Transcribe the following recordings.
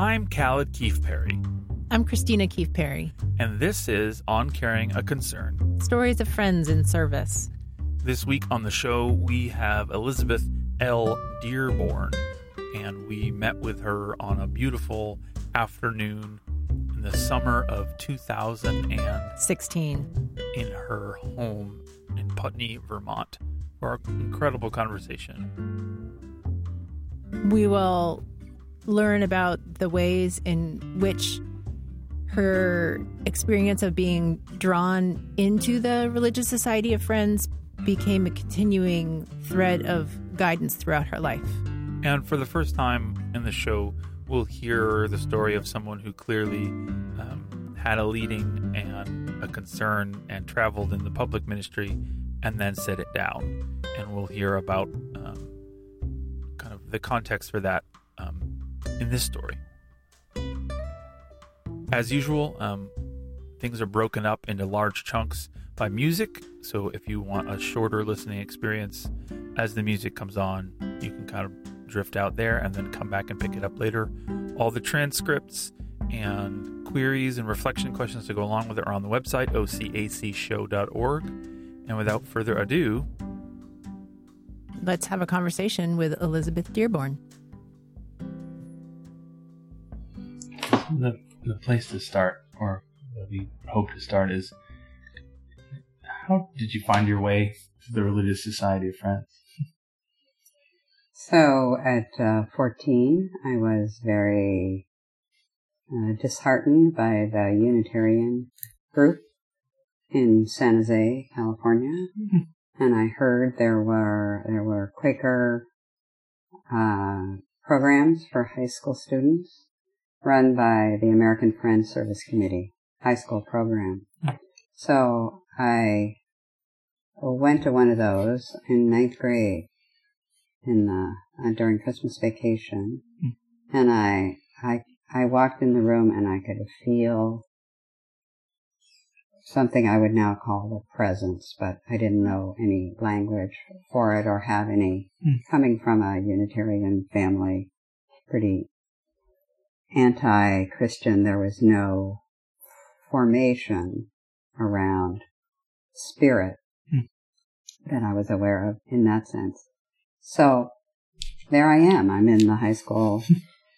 I'm Callid Keefe Perry, I'm Kristina Keefe Perry. and this is On Carrying a Concern. Stories of friends in service. This week on the show, we have Elizabeth L. Dearborn, and we met with her on a beautiful afternoon in the summer of 2016 in her home in Putney, Vermont, for an incredible conversation. We will learn about the ways in which her experience of being drawn into the Religious Society of Friends became a continuing thread of guidance throughout her life. And for the first time in the show, we'll hear the story of someone who clearly um, had a leading and a concern and traveled in the public ministry and then set it down. And we'll hear about um, kind of the context for that in this story. As usual, um, things are broken up into large chunks by music. So if you want a shorter listening experience as the music comes on, you can kind of drift out there and then come back and pick it up later. All the transcripts and queries and reflection questions to go along with it are on the website, ocacshow.org. And without further ado, Let's have a conversation with Elizabeth Dearborn. The the place to start, or we hope to start, is how did you find your way to the Religious Society of Friends? So at uh, 14, I was very uh, disheartened by the Unitarian group in San Jose, California, and I heard there were there were Quaker uh, programs for high school students run by the American Friends Service Committee high school program. Hmm. So I went to one of those in ninth grade in the uh, during Christmas vacation, hmm. and I I I walked in the room and I could feel something I would now call the presence, but I didn't know any language for it or have any hmm. coming from a Unitarian family, pretty anti-Christian. There was no formation around spirit that I was aware of in that sense. So there I am. I'm in the high school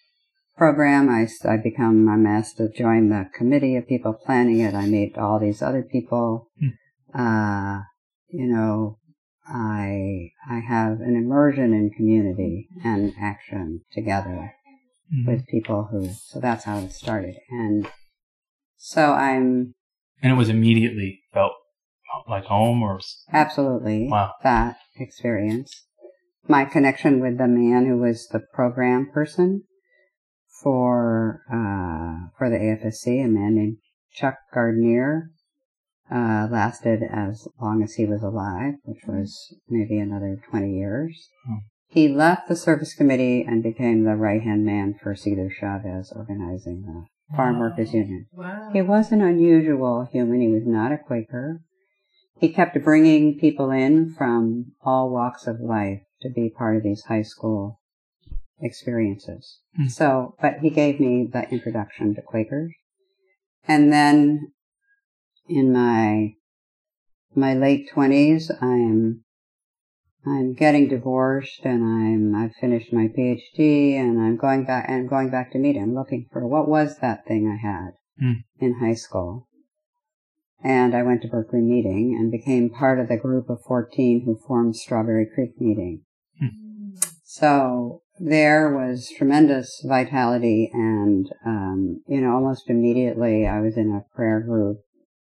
program. I, I become, I'm asked to join the committee of people planning it. I meet all these other people. Uh, you know, I, I have an immersion in community and action together with people who, so that's how it started. And so I'm And it was immediately felt like home, or absolutely Wow. that experience. My connection with the man who was the program person for uh, for the AFSC, a man named Chuck Gardner, uh, lasted as long as he was alive, which was maybe another 20 years. Hmm. He left the service committee and became the right hand man for Cesar Chavez organizing the Farm Workers Union. He was an unusual human. He was not a Quaker. He kept bringing people in from all walks of life to be part of these high school experiences. Hmm. So, but he gave me the introduction to Quakers. And then in my, my late twenties, I'm, I'm getting divorced and I'm, I've finished my PhD and I'm going back, and going back to meet him, looking for what was that thing I had Hmm. in high school. And I went to Berkeley meeting and became part of the group of 14 who formed Strawberry Creek meeting. So there was tremendous vitality and, um, you know, almost immediately I was in a prayer group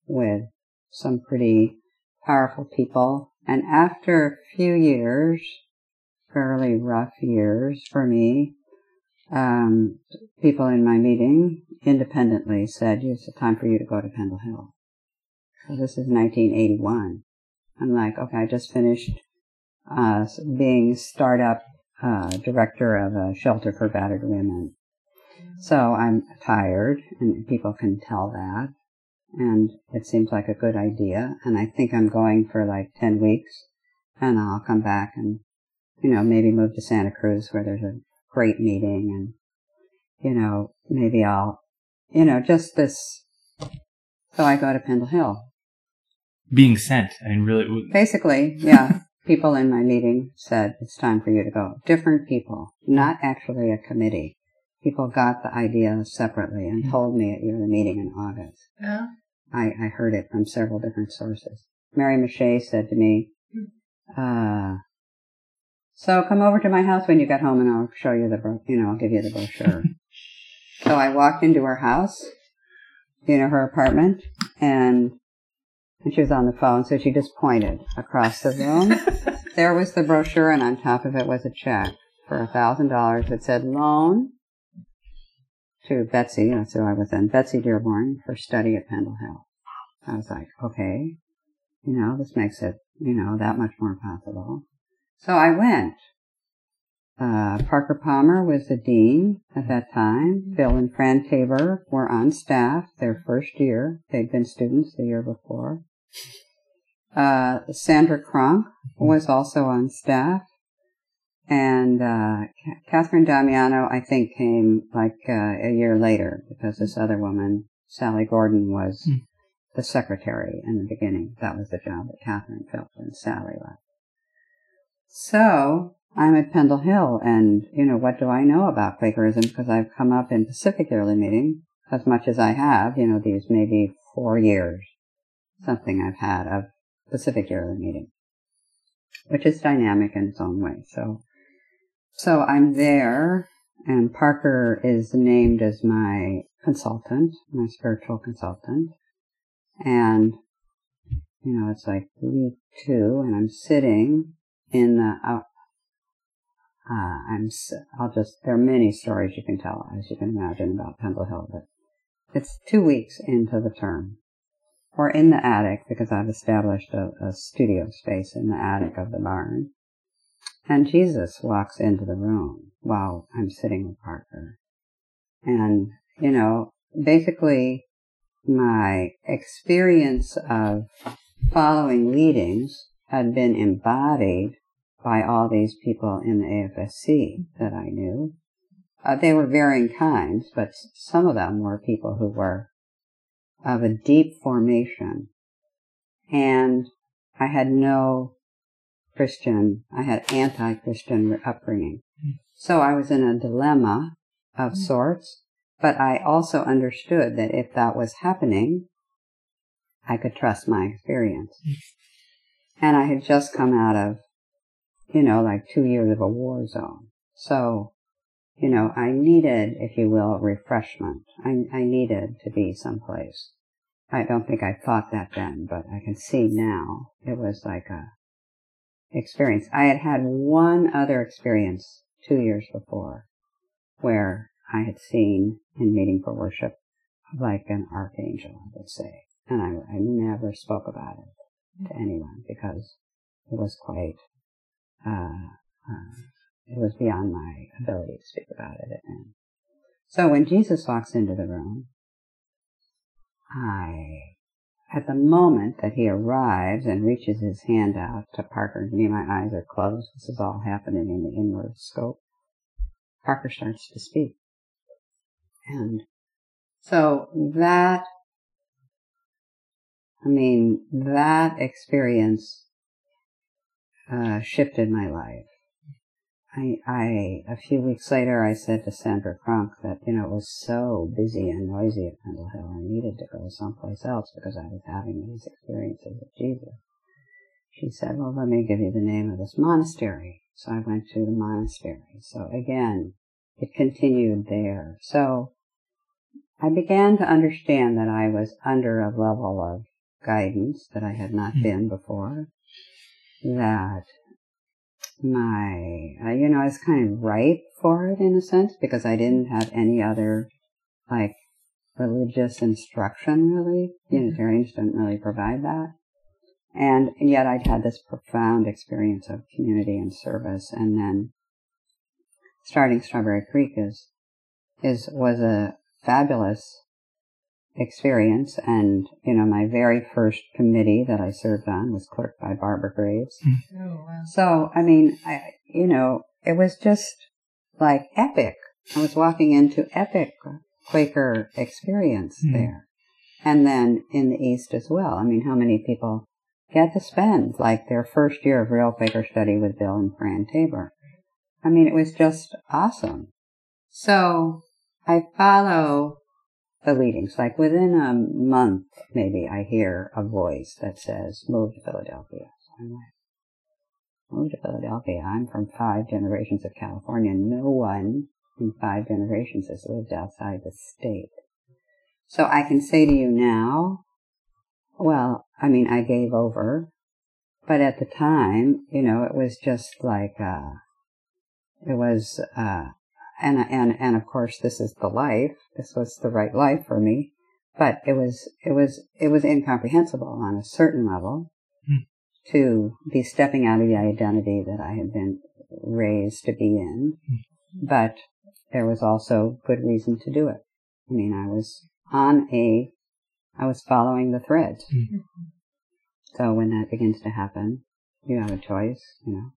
with some pretty powerful people. And after a few years, fairly rough years for me, um, people in my meeting independently said, it's time for you to go to Pendle Hill. So this is 1981. I'm like, okay, I just finished uh, being startup uh, director of a shelter for battered women. So I'm tired, and people can tell that. And it seems like a good idea. And I think I'm going for like 10 weeks, and I'll come back and, you know, maybe move to Santa Cruz where there's a great meeting. And you know, maybe I'll, you know, just this. So I go to Pendle Hill. Being sent. I mean, really. Basically, yeah, people in my meeting said it's time for you to go. Different people, not actually a committee. People got the idea separately and told me at your meeting in August. Yeah. I, I heard it from several different sources. Mary Mache said to me, uh, so come over to my house when you get home and I'll show you the, bro- you know, I'll give you the brochure. so I walked into her house, you know, her apartment, and, and she was on the phone, so she just pointed across the room. there was the brochure and on top of it was a check for a thousand dollars that said loan to Betsy, that's who I was in, Betsy Dearborn for study at Pendle Hill. I was like, okay, you know, this makes it, you know, that much more possible. So I went. Uh, Parker Palmer was the dean at that time. Bill and Fran Taber were on staff their first year. They'd been students the year before. Uh, Sandra Cronk was also on staff. And uh, Kathryn Damiano, I think, came like uh, a year later because this other woman, Sally Gordon, was Hmm. the secretary in the beginning. That was the job that Kathryn filled when Sally left. So I'm at Pendle Hill, and you know what do I know about Quakerism? Because I've come up in Pacific Yearly Meeting as much as I have. You know, these maybe four years, something I've had of Pacific Yearly Meeting, which is dynamic in its own way. So, so I'm there, and Parker is named as my consultant, my spiritual consultant, and you know, it's like week two, and I'm sitting in the. Uh, uh, I'm. I'll just. There are many stories you can tell, as you can imagine, about Pendle Hill, but it's two weeks into the term. We're in the attic because I've established a, a studio space in the attic of the barn, and Jesus walks into the room while I'm sitting with Parker, and you know, basically, my experience of following leadings had been embodied by all these people in the AFSC that I knew. Uh, they were varying kinds, but some of them were people who were of a deep formation. And I had no Christian, I had anti-Christian upbringing. Hmm. So I was in a dilemma of hmm. sorts, but I also understood that if that was happening, I could trust my experience. Hmm. And I had just come out of, you know, like two years of a war zone. So, you know, I needed, if you will, refreshment. I, I needed to be someplace. I don't think I thought that then, but I can see now it was like a experience. I had had one other experience two years before where I had seen in meeting for worship like an archangel, I would say. And I, I never spoke about it to anyone because it was quite, uh, uh, it was beyond my ability to speak about it. And so when Jesus walks into the room, I, at the moment that he arrives and reaches his hand out to Parker, me, my eyes are closed. This is all happening in the inward scope. Parker starts to speak. And so that, I mean, that experience uh, shifted my life. I, I, a few weeks later, I said to Sandra Cronk that, you know, it was so busy and noisy at Pendle Hill. I needed to go someplace else because I was having these experiences with Jesus. She said, well, let me give you the name of this monastery. So I went to the monastery. So again, it continued there. So I began to understand that I was under a level of guidance that I had not hmm. been before. That my, uh, you know, I was kind of ripe for it in a sense because I didn't have any other, like, religious instruction really. Unitarians didn't really provide that. And yet I'd had this profound experience of community and service and then starting Strawberry Creek is, is, was a fabulous experience and, you know, my very first committee that I served on was clerked by Barbara Graves. Oh, wow. So, I mean, I, you know, it was just like epic I was walking into epic Quaker experience Hmm. there. And then in the East as well. I mean, how many people get to spend like their first year of real Quaker study with Bill and Fran Taber? I mean, it was just awesome. So I follow the leadings. Like within a month, maybe I hear a voice that says, move to Philadelphia. So I'm like, move to Philadelphia. I'm from five generations of California. No one in five generations has lived outside the state. So I can say to you now, well, I mean, I gave over, but at the time, you know, it was just like, uh, it was, uh, and, and, and of course this is the life. This was the right life for me, but it was, it was, it was incomprehensible on a certain level Hmm. to be stepping out of the identity that I had been raised to be in. But there was also good reason to do it. I mean, I was on a, I was following the thread Mhm. So when that begins to happen, you have a choice, you know.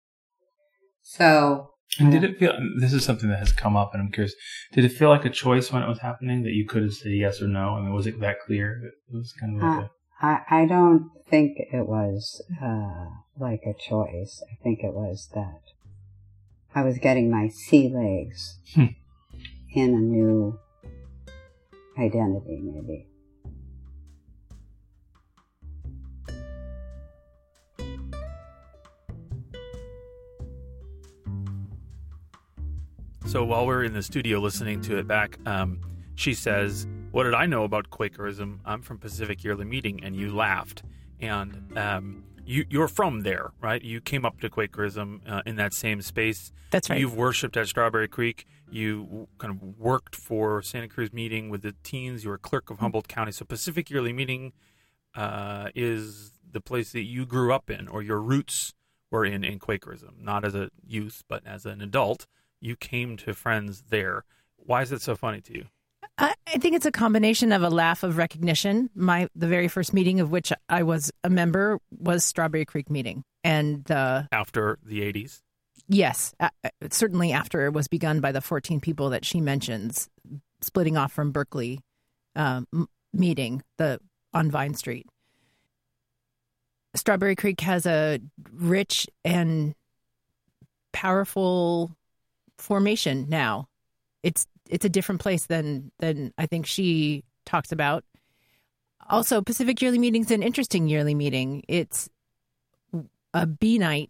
So, And did it feel? This is something that has come up, and I'm curious. Did it feel like a choice when it was happening that you could have said yes or no? I mean, was it that clear? It was kind of like a. I, I don't think it was, uh, like a choice. I think it was that I was getting my sea legs Hmm. in a new identity, maybe. So while we're in the studio listening to it back, um, she says, "What did I know about Quakerism? I'm from Pacific Yearly Meeting," and you laughed. And um, you, you're from there, right? You came up to Quakerism uh, in that same space. That's right. You've worshipped at Strawberry Creek. You kind of worked for Santa Cruz Meeting with the teens. You were clerk of Humboldt County. So Pacific Yearly Meeting uh, is the place that you grew up in, or your roots were in in Quakerism. Not as a youth, but as an adult, you came to friends there. Why is it so funny to you? I, I think it's a combination of a laugh of recognition. My the very first meeting of which I was a member was Strawberry Creek meeting, and uh, After the '80s, yes, uh, certainly after it was begun by the 14 people that she mentions, splitting off from Berkeley um, m- meeting the on Vine Street. Strawberry Creek has a rich and powerful formation now. It's it's a different place than than I think she talks about. Also, Pacific Yearly Meeting's an interesting yearly meeting. It's a Beanite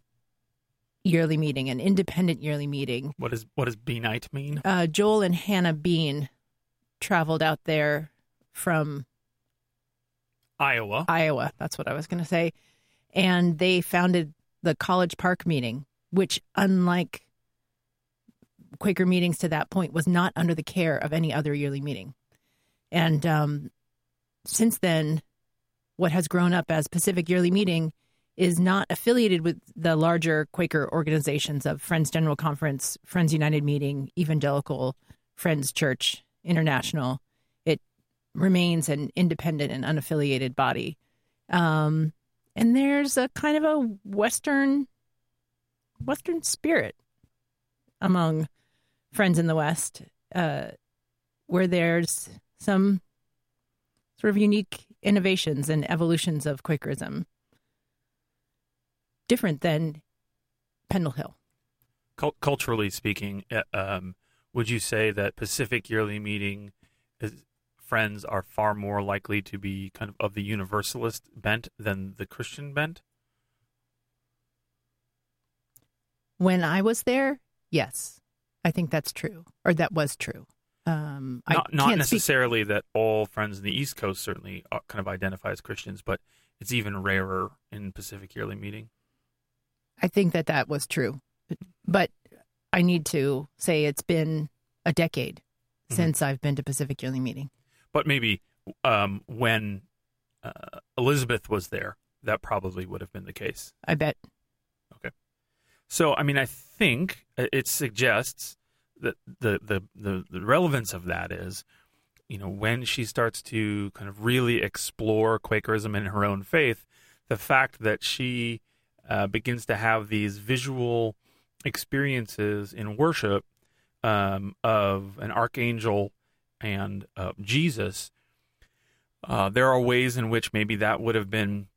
yearly meeting, an independent yearly meeting. what does what does Beanite mean? Uh, Joel and Hannah Bean traveled out there from Iowa. Iowa. That's what I was going to say. And they founded the College Park meeting, which, unlike Quaker meetings to that point, was not under the care of any other yearly meeting. And um, since then, what has grown up as Pacific Yearly Meeting is not affiliated with the larger Quaker organizations of Friends General Conference, Friends United Meeting, Evangelical, Friends Church International. It remains an independent and unaffiliated body. Um, and there's a kind of a Western Western spirit among friends in the West, uh, where there's some sort of unique innovations and evolutions of Quakerism, different than Pendle Hill. Cul- culturally speaking, uh, um, would you say that Pacific Yearly Meeting is, friends are far more likely to be kind of of the universalist bent than the Christian bent? When I was there, yes, I think that's true, or that was true. Um, Not, I not can't speak necessarily that all friends in the East Coast certainly uh, kind of identify as Christians, but it's even rarer in Pacific Yearly Meeting. I think that that was true, but I need to say it's been a decade Mhm. since I've been to Pacific Yearly Meeting. But maybe um, when uh, Elizabeth was there, that probably would have been the case. I bet. So, I mean, I think it suggests that the, the, the, the relevance of that is, you know, when she starts to kind of really explore Quakerism in her own faith, the fact that she uh, begins to have these visual experiences in worship um, of an archangel and uh, Jesus, uh, there are ways in which maybe that would have been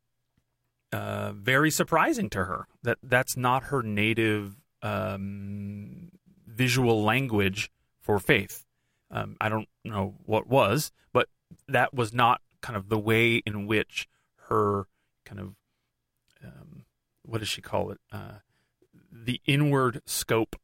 uh, very surprising to her. That that's not her native um, visual language for faith. Um, I don't know what was, but that was not kind of the way in which her kind of um, what does she call it? Uh, the inward scope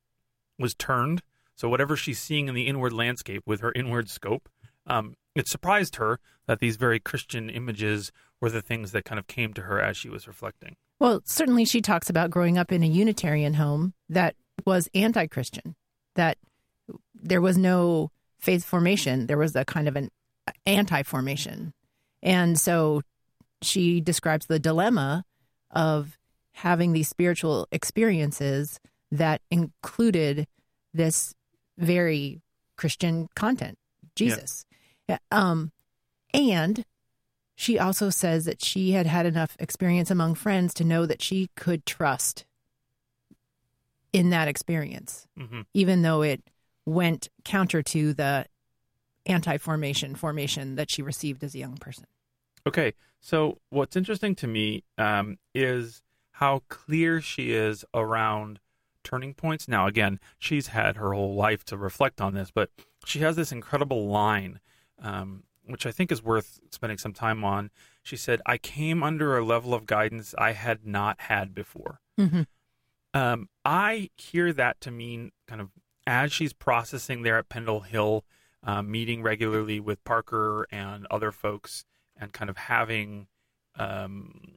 was turned. So whatever she's seeing in the inward landscape with her inward scope, um, it surprised her that these very Christian images were the things that kind of came to her as she was reflecting. Well, certainly she talks about growing up in a Unitarian home that was anti Christian, that there was no faith formation, there was a kind of an anti formation. And so she describes the dilemma of having these spiritual experiences that included this very Christian content, Jesus. Um, and she also says that she had had enough experience among friends to know that she could trust in that experience, mm-hmm. even though it went counter to the anti formation formation that she received as a young person. Okay. So, what's interesting to me um, is how clear she is around turning points. Now, again, she's had her whole life to reflect on this, but she has this incredible line, um, which I think is worth spending some time on. She said, I came under a level of guidance I had not had before. Mm-hmm. Um, I hear that to mean kind of as she's processing there at Pendle Hill, um, meeting regularly with Parker and other folks, and kind of having um,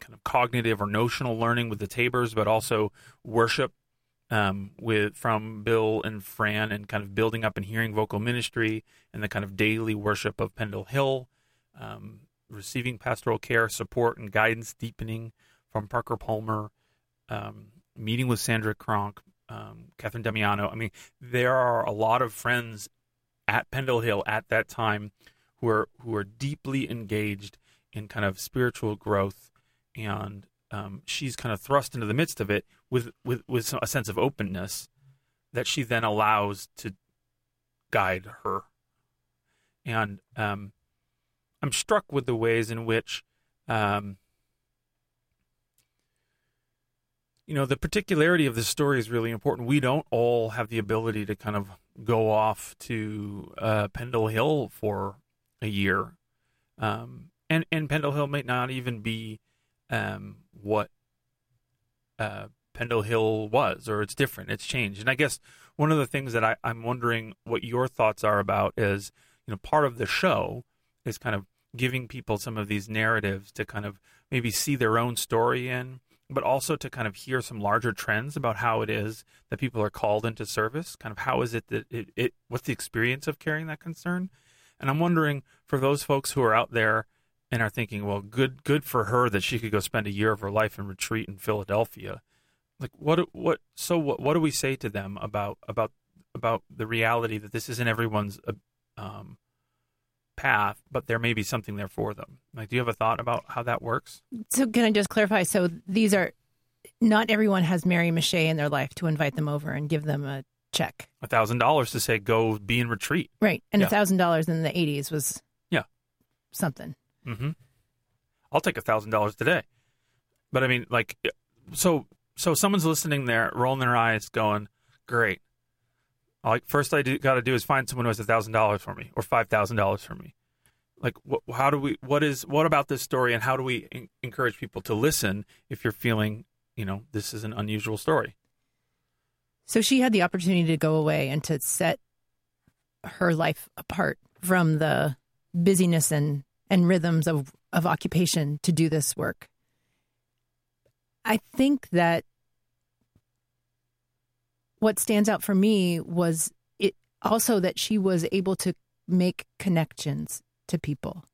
kind of cognitive or notional learning with the Tabers, but also worship um, with from Bill and Fran, and kind of building up and hearing vocal ministry and the kind of daily worship of Pendle Hill, um, receiving pastoral care, support, and guidance, deepening from Parker Palmer, um, meeting with Sandra Cronk, um, Kathryn Damiano. I mean, there are a lot of friends at Pendle Hill at that time who are who are deeply engaged in kind of spiritual growth and um, she's kind of thrust into the midst of it with with with a sense of openness that she then allows to guide her. And um, I'm struck with the ways in which, um, you know, the particularity of this story is really important. We don't all have the ability to kind of go off to uh, Pendle Hill for a year, um, and and Pendle Hill may not even be um, what uh, Pendle Hill was, or it's different, it's changed. And I guess one of the things that I, I'm wondering what your thoughts are about is, you know, part of the show is kind of giving people some of these narratives to kind of maybe see their own story in, but also to kind of hear some larger trends about how it is that people are called into service. Kind of how is it that it, it what's the experience of carrying that concern? And I'm wondering for those folks who are out there and are thinking, well, good good for her that she could go spend a year of her life in retreat in Philadelphia. Like what what so what what do we say to them about about about the reality that this isn't everyone's uh, um, path, but there may be something there for them. Like, do you have a thought about how that works? So, can I just clarify? So, these are not everyone has Mary Mache in their life to invite them over and give them a check. A thousand dollars to say go be in retreat, right? And a thousand dollars in the eighties was Yeah. something. Mm-hmm. I'll take a thousand dollars today. But I mean, like, so so someone's listening there, rolling their eyes, going, "Great." Like, first I got to do is find someone who has a thousand dollars for me or five thousand dollars for me. Like, wh- how do we? What is? What about this story? And how do we en- encourage people to listen if you're feeling, you know, this is an unusual story? So she had the opportunity to go away and to set her life apart from the busyness and, and rhythms of, of occupation to do this work. I think that what stands out for me was it also that she was able to make connections to people.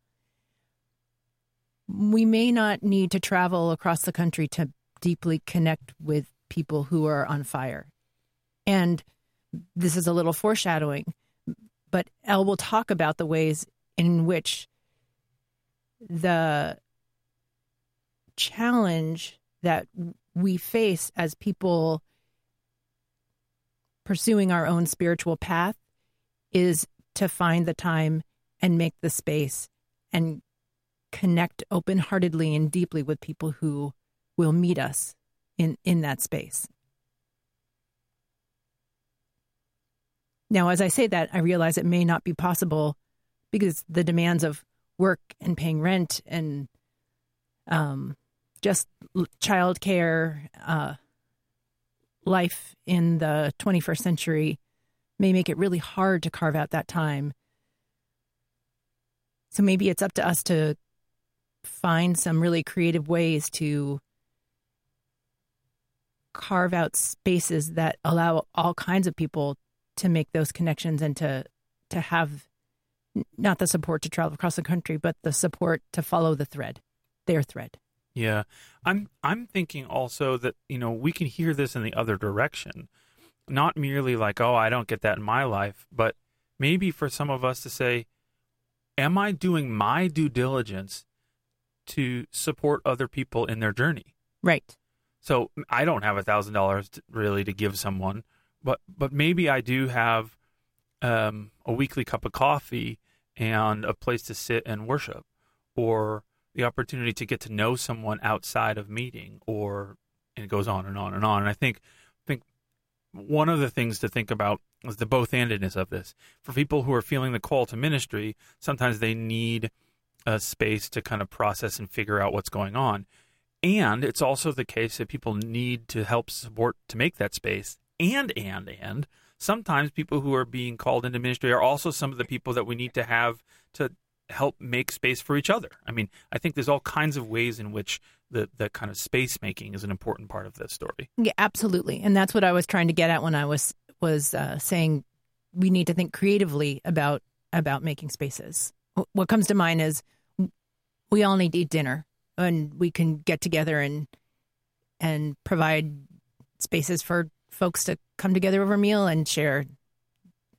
We may not need to travel across the country to deeply connect with people who are on fire. And this is a little foreshadowing, but Elle will talk about the ways in which the challenge that we face as people pursuing our own spiritual path is to find the time and make the space and connect open heartedly and deeply with people who will meet us in, in that space. Now, as I say that, I realize it may not be possible because the demands of work and paying rent and um, just childcare, uh, life in the 21st century may make it really hard to carve out that time. So maybe it's up to us to find some really creative ways to carve out spaces that allow all kinds of people to make those connections and to to have not the support to travel across the country but the support to follow the thread their thread. Yeah. I'm i'm thinking also that you know we can hear this in the other direction. Not merely like oh i don't get that in my life but maybe for some of us to say am i doing my due diligence to support other people in their journey? Right. So I don't have a thousand dollars really to give someone, but but maybe I do have um, a weekly cup of coffee and a place to sit and worship, or the opportunity to get to know someone outside of meeting, or and it goes on and on and on. And I think I think one of the things to think about is the both handedness of this. For people who are feeling the call to ministry, sometimes they need a space to kind of process and figure out what's going on. And it's also the case that people need to help support to make that space. And, and, and sometimes people who are being called into ministry are also some of the people that we need to have to help make space for each other. I mean, I think there's all kinds of ways in which the, the kind of space making is an important part of this story. Yeah, absolutely. And that's what I was trying to get at when I was was uh, saying we need to think creatively about about making spaces. What comes to mind is we all need to eat dinner and we can get together and and provide spaces for folks to come together over a meal and share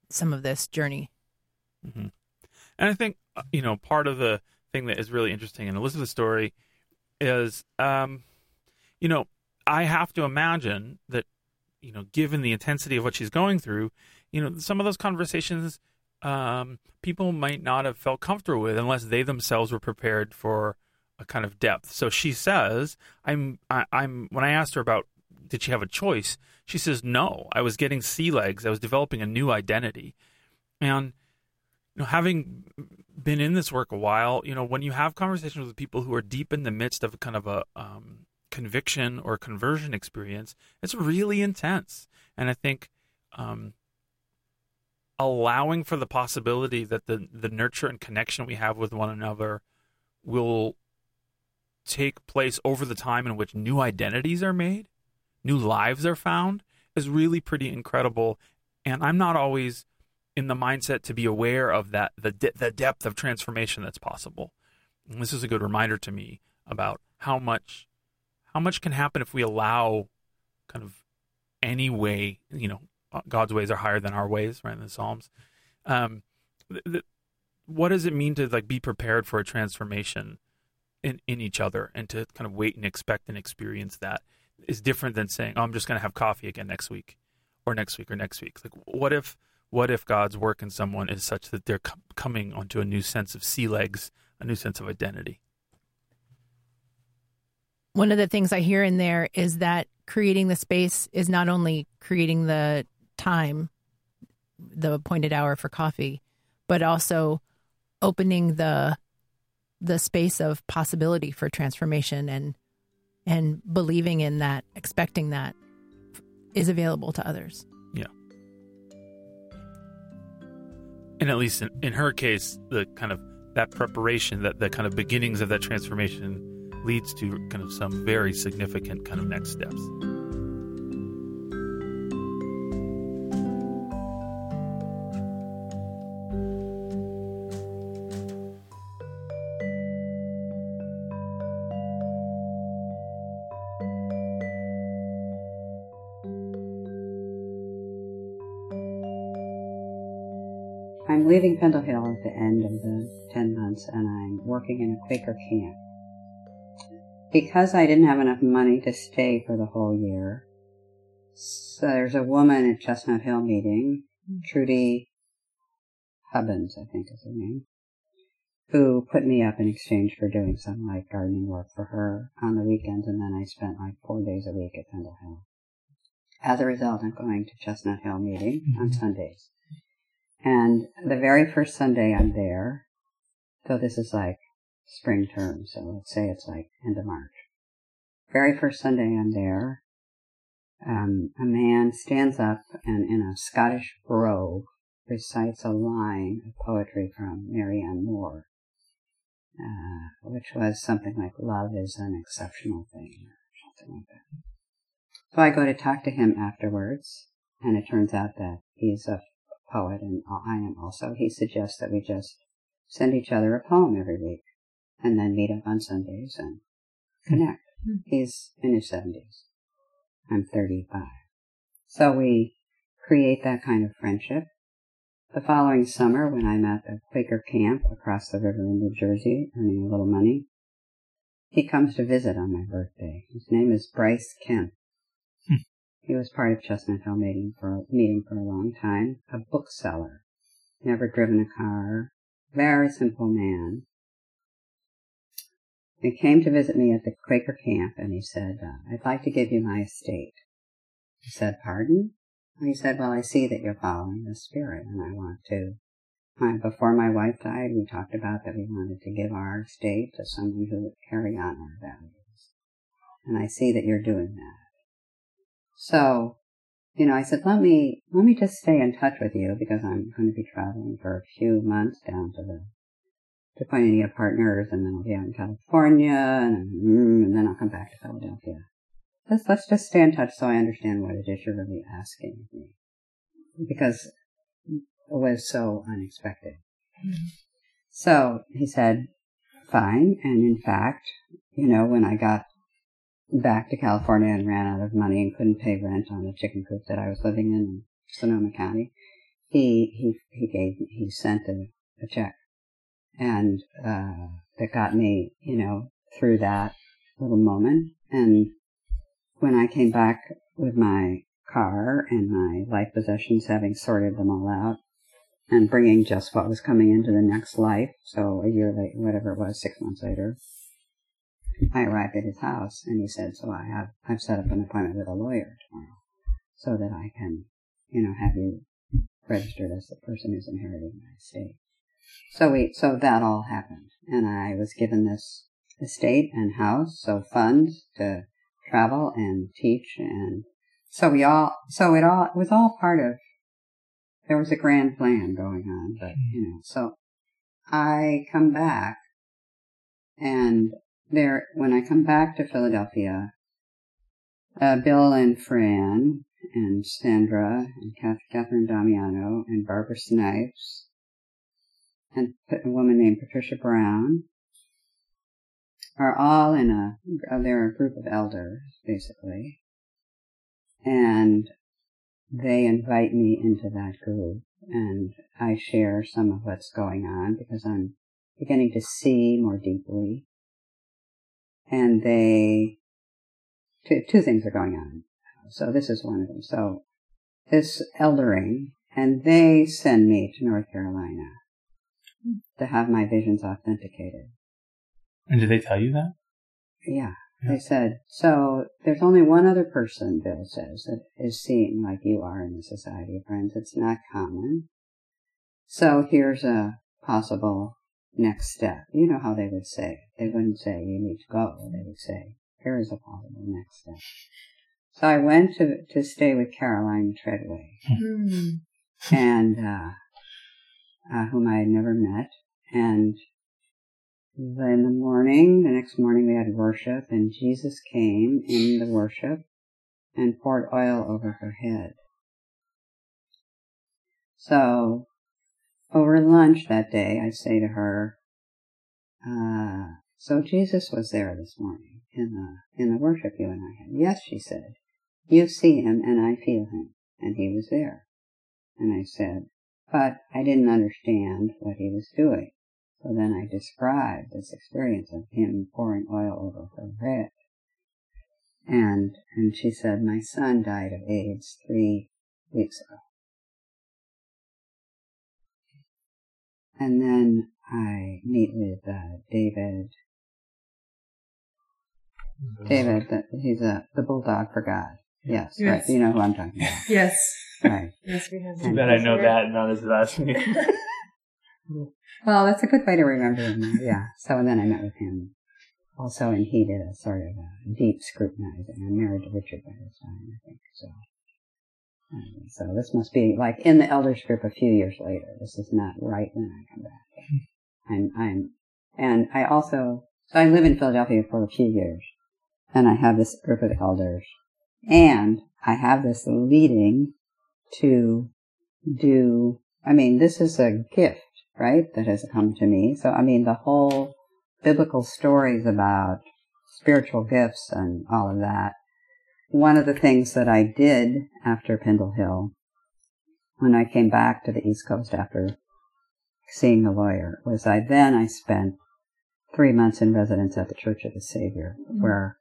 some of this journey. Mm-hmm. And I think uh, you know part of the thing that is really interesting in Elizabeth's story is, um, you know, I have to imagine that you know, given the intensity of what she's going through, you know, some of those conversations um, people might not have felt comfortable with unless they themselves were prepared for a kind of depth. So she says, "I'm I, I'm." When I asked her about did she have a choice, she says, "No. I was getting sea legs. I was developing a new identity." And you know, having been in this work a while, you know, when you have conversations with people who are deep in the midst of a kind of a um, conviction or conversion experience, it's really intense. And I think um, allowing for the possibility that the the nurture and connection we have with one another will take place over the time in which new identities are made, new lives are found, is really pretty incredible. And I'm not always in the mindset to be aware of that the de- the depth of transformation that's possible. And this is a good reminder to me about how much how much can happen if we allow kind of any way, you know, God's ways are higher than our ways, right in the Psalms. Um, th- th- what does it mean to like be prepared for a transformation in, in each other and to kind of wait and expect and experience that is different than saying, oh, I'm just going to have coffee again next week or next week or next week. Like, what if, what if God's work in someone is such that they're com- coming onto a new sense of sea legs, a new sense of identity? One of the things I hear in there is that creating the space is not only creating the time, the appointed hour for coffee, but also opening the the space of possibility for transformation and and believing in that, expecting that is available to others. Yeah. And at least in, in her case, the kind of that preparation, that the kind of beginnings of that transformation leads to kind of some very significant kind of next steps. Leaving Pendle Hill at the end of the 10 months and I'm working in a Quaker camp. Because I didn't have enough money to stay for the whole year, So there's a woman at Chestnut Hill meeting, Trudy Hubbins, I think is her name, who put me up in exchange for doing some like gardening work for her on the weekends, and then I spent like four days a week at Pendle Hill. As a result, I'm going to Chestnut Hill meeting on mm-hmm. Sundays. And the very first Sunday I'm there, so this is like spring term, so let's say it's like end of March. Very first Sunday I'm there, um, a man stands up and in a Scottish brogue recites a line of poetry from Marianne Moore, uh, which was something like "Love is an exceptional thing" or something like that. So I go to talk to him afterwards, and it turns out that he's a poet and I am also. He suggests that we just send each other a poem every week, and then meet up on Sundays and connect. Mm-hmm. He's in his seventies. I'm 35. So we create that kind of friendship. The following summer, when I'm at the Quaker camp across the river in New Jersey, earning a little money, he comes to visit on my birthday. His name is Bryce Kemp. He was part of Chestnut Hill meeting for, meeting for a long time, a bookseller, never driven a car, very simple man. He came to visit me at the Quaker camp and he said, uh, I'd like to give you my estate. I said, pardon? He said, well, I see that you're following the spirit and I want to. My, before my wife died, we talked about that we wanted to give our estate to someone who would carry on our values. And I see that you're doing that. So, you know, I said, let me, let me just stay in touch with you because I'm going to be traveling for a few months down to the to Koinonia Partners, and then I'll be out in California, and, mm, and then I'll come back to Philadelphia. Let's, let's just stay in touch so I understand what it is you're really asking me. Because it was so unexpected. Mm-hmm. So he said, fine. And in fact, you know, when I got back to California and ran out of money and couldn't pay rent on the chicken coop that I was living in in Sonoma County, he, he, he gave, he sent a, a check and uh, that got me, you know, through that little moment. And when I came back with my car and my life possessions, having sorted them all out, and bringing just what was coming into the next life, so a year later, whatever it was, six months later, I arrived at his house, and he said, "So I have I've set up an appointment with a lawyer tomorrow, so that I can, you know, have you registered as the person who's inheriting my estate." So we, so that all happened, and I was given this estate and house, so funds to travel and teach, and so we all, so it all it was all part of. There was a grand plan going on, but you know, so I come back, and there when I come back to Philadelphia, uh, Bill and Fran and Sandra and Kathryn Damiano and Barbara Snipes and a woman named Patricia Brown are all in a, they're a group of elders, basically. And they invite me into that group and I share some of what's going on because I'm beginning to see more deeply. And they, two, two things are going on. So this is one of them. So this eldering and they send me to North Carolina to have my visions authenticated. And did they tell you that? Yeah. They said, so there's only one other person, Bill says, that is seeing like you are in the Society of Friends. It's not common. So here's a possible next step. You know how they would say. They wouldn't say you need to go. They would say, here is a possible next step. So I went to, to stay with Caroline Treadway. Mm. and, uh, uh, whom I had never met. And in the morning, the next morning we had worship and Jesus came in the worship and poured oil over her head. So over lunch that day, I say to her, uh, so Jesus was there this morning in the, in the worship you and I had. Yes, she said, you see him and I feel him. And he was there. And I said, but I didn't understand what he was doing. So then I described this experience of him pouring oil over her head. And, and she said, my son died of AIDS three weeks ago. And then I meet with uh, David. David, the, he's a the bulldog for God. Yes, Yes. right. You know who I'm talking about, Yes. right? Yes, we have. Too bad I know that, not his last name. Well, that's a good way to remember him. Yeah. So and then I met with him also, and he did a sort of a deep scrutinizing. I'm married to Richard by this time, I think. So, um, so this must be like in the elders group a few years later. This is not right when I come back. I'm, I'm, and I also, so I live in Philadelphia for a few years, and I have this group of elders, and I have this leading to do. I mean, this is a gift right, that has come to me. So, I mean, the whole biblical stories about spiritual gifts and all of that. One of the things that I did after Pendle Hill, when I came back to the East Coast after seeing the lawyer, was I then I spent three months in residence at the Church of the Savior, mm-hmm. where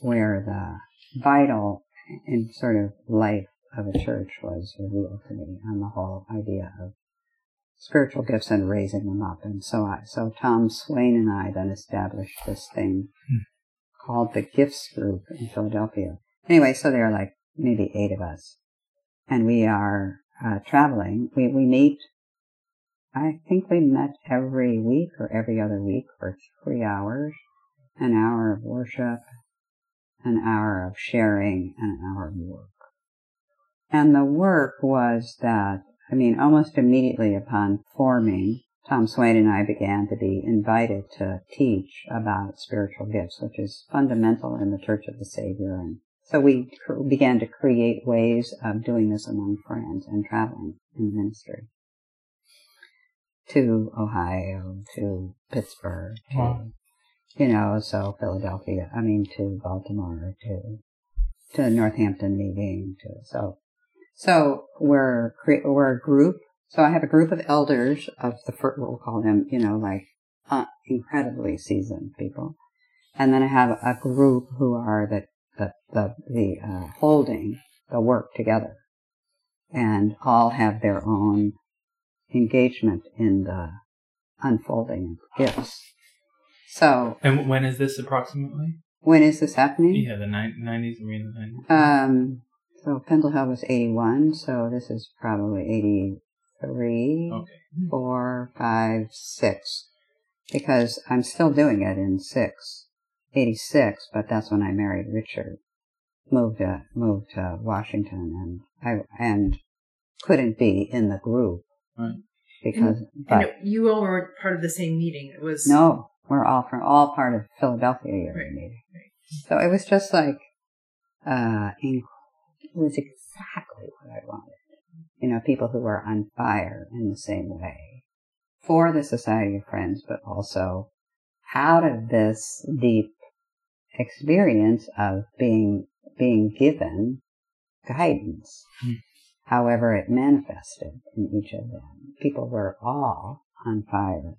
where the vital and sort of life of a church was revealed to me on the whole idea of spiritual gifts and raising them up. And so I, so Tom Swain and I then established this thing hmm. called the Gifts Group in Philadelphia. Anyway, so there are like maybe eight of us, and we are uh, traveling. We we meet. I think we met every week or every other week for three hours, an hour of worship, an hour of sharing, and an hour of work. And the work was that I mean, almost immediately upon forming, Tom Swain and I began to be invited to teach about spiritual gifts, which is fundamental in the Church of the Savior. And so we cr- began to create ways of doing this among friends and traveling in the ministry to Ohio, to Pittsburgh, to, Wow. you know, so Philadelphia, I mean, to Baltimore, to, to Northampton meeting, to, so so we're cre- we're a group. So I have a group of elders of the first, we'll call them, you know, like uh, incredibly seasoned people, and then I have a group who are the the the, the uh, holding the work together, and all have their own engagement in the unfolding of gifts. So And when is this approximately? when is this happening? Yeah, the 90s. I mean, the 90s. Um, so Pendle Hill was 81, so this is probably 83, okay. four, five, six. Because I'm still doing it in six, 86, but that's when I married Richard. Moved to, moved to Washington and I, and couldn't be in the group. Right. Because, And but it, you all were part of the same meeting. It was no, we're all from, all part of Philadelphia yearly Right, meeting. So it was just like, uh, it was exactly what I wanted. You know, people who were on fire in the same way for the Society of Friends, but also out of this deep experience of being, being given guidance, Hmm. however it manifested in each of them. People were all on fire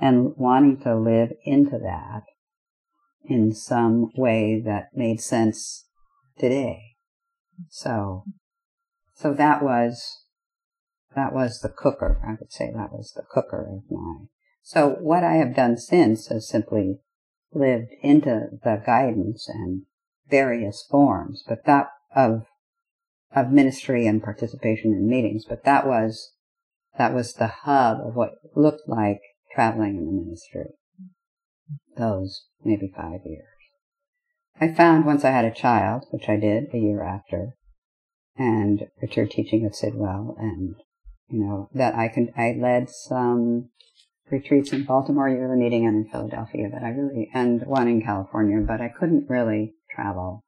and wanting to live into that in some way that made sense today. So, so that was, that was the cooker. I would say that was the cooker of my. So what I have done since is simply lived into the guidance and various forms, but that of, of ministry and participation in meetings, but that was, that was the hub of what looked like traveling in the ministry. Those maybe five years. I found once I had a child, which I did a year after, and Richard teaching at Sidwell, and you know that I can I led some retreats in Baltimore you meeting and in Philadelphia but I really and one in California, but I couldn't really travel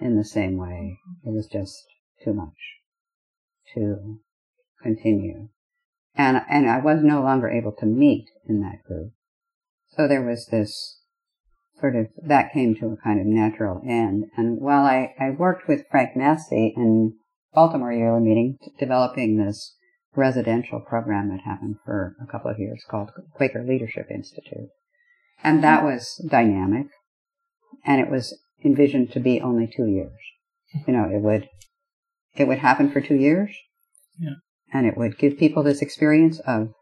in the same way. It was just too much to continue. And and I was no longer able to meet in that group. So there was this sort of that came to a kind of natural end. And while I, I worked with Frank Massey in Baltimore yearly meeting, developing this residential program that happened for a couple of years called Quaker Leadership Institute. And that was dynamic. And it was envisioned to be only two years. You know, it would, it would happen for two years. Yeah. And it would give people this experience of,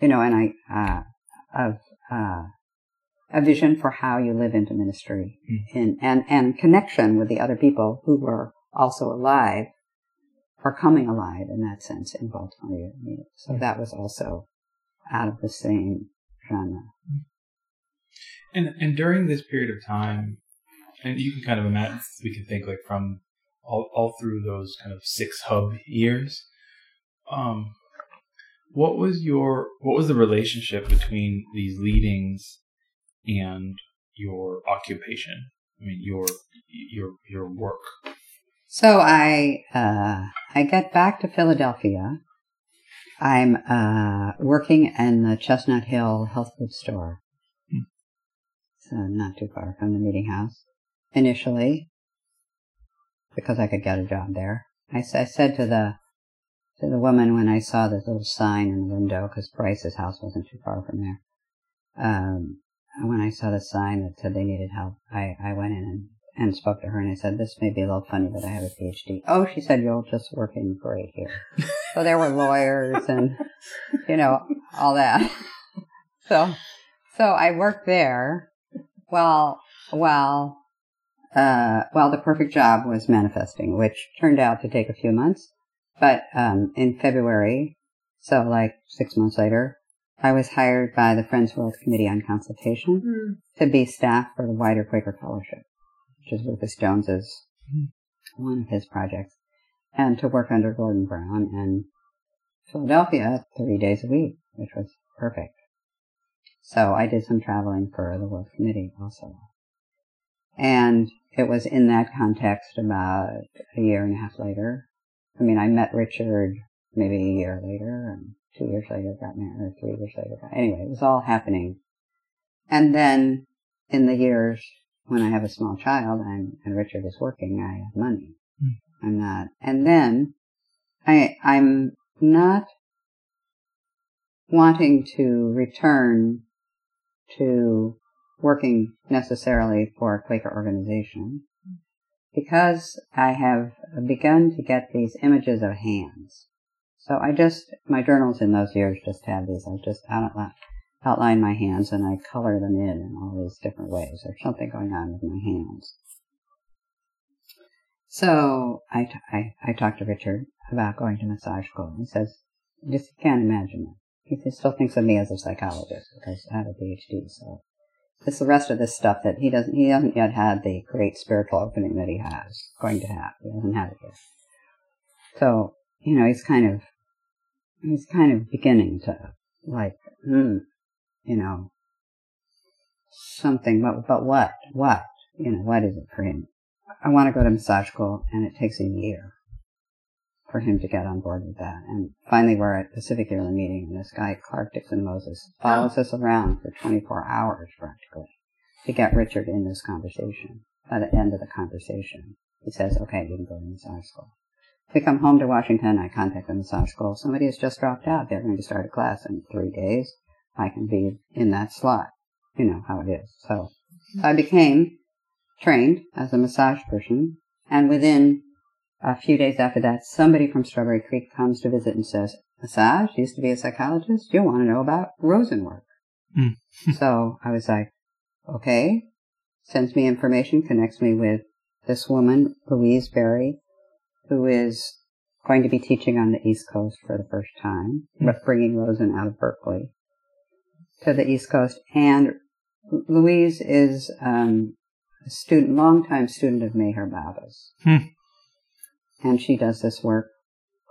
you know, and I, uh, of, uh, a vision for how you live into ministry Mm. in, and, and connection with the other people who were also alive or coming alive in that sense in Baltimore. So that was also out of the same genre. And and during this period of time, and you can kind of imagine, we can think like from all all through those kind of six hub years. Um, what was your what was the relationship between these leadings and your occupation? I mean, your your your work. So I uh, I get back to Philadelphia. I'm uh, working in the Chestnut Hill health food store. Hmm. So not too far from the meeting house. Initially, because I could get a job there, I, s- I said to the to the woman when I saw this little sign in the window, because Bryce's house wasn't too far from there. Um, when I saw the sign that said they needed help, I, I went in and and spoke to her and I said, this may be a little funny, but I have a PhD. Oh, she said, you'll just work in great here. so there were lawyers and, you know, all that. so, so I worked there while, while, uh, while the perfect job was manifesting, which turned out to take a few months. But, um, in February, so like six months later, I was hired by the Friends World Committee on Consultation Hmm. to be staff for the wider Quaker Fellowship, which is Rufus Jones's one of his projects, and to work under Gordon Brown in Philadelphia three days a week, which was perfect. So I did some traveling for the World Committee also. And it was in that context about a year and a half later. I mean, I met Richard maybe a year later, and two years later got married, or three years later. Anyway, it was all happening. And then in the years when I have a small child and, and Richard is working, I have money. Hmm. I'm not. And then I, I'm not wanting to return to working necessarily for a Quaker organization because I have begun to get these images of hands. So I just, my journals in those years just have these. I just outline, outline my hands and I color them in in all these different ways. There's something going on with my hands. So I, t- I, I talked to Richard about going to massage school. He says, just can't imagine it. He still thinks of me as a psychologist because I have a PhD. So it's the rest of this stuff that he doesn't, he hasn't yet had the great spiritual opening that he has, going to have. He hasn't had it yet. So, you know, he's kind of, he's kind of beginning to like, hmm, you know, something, but, but what? What? You know, what is it for him? I want to go to massage school and it takes a year for him to get on board with that. And finally we're at Pacific Yearly meeting and this guy, Clark Dixon Moses, oh. follows us around for 24 hours practically to get Richard in this conversation. By the end of the conversation, he says, okay, you can go to massage school. We come home to Washington, I contact the massage school. Somebody has just dropped out. They're going to start a class in three days. I can be in that slot. You know how it is. So I became trained as a massage person, and within a few days after that, somebody from Strawberry Creek comes to visit and says, Massage used to be a psychologist. You want to know about Rosenwork. Mm. so I was like, okay. Sends me information, connects me with this woman, Louise Berry, who is going to be teaching on the East Coast for the first time, Mm. but bringing Rosen out of Berkeley to the East Coast. And Louise is um, a student, longtime student of Meher Baba's. Hmm. And she does this work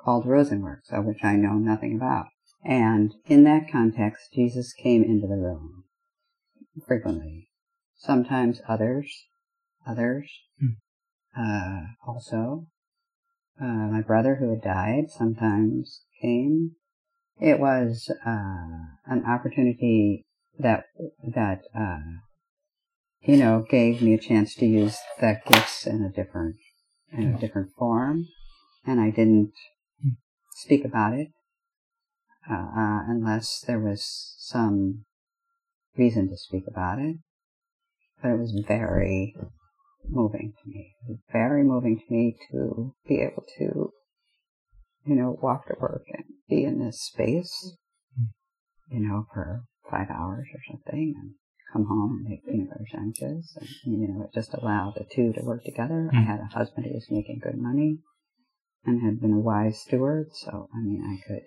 called Rosenworks, of which I know nothing about. And in that context, Jesus came into the room frequently. Sometimes others, others, Hmm. uh, also. Uh, my brother who had died sometimes came. It was, uh, an opportunity that, that, uh, you know, gave me a chance to use the gifts in a different, in a different form. And I didn't speak about it, uh, uh, unless there was some reason to speak about it. But it was very, moving to me. Very moving to me to be able to, you know, walk to work and be in this space, you know, for five hours or something and come home and make peanut butter sandwiches. And, you know, it just allowed the two to work together. I mm-hmm. had a husband who was making good money and had been a wise steward. So, I mean, I could,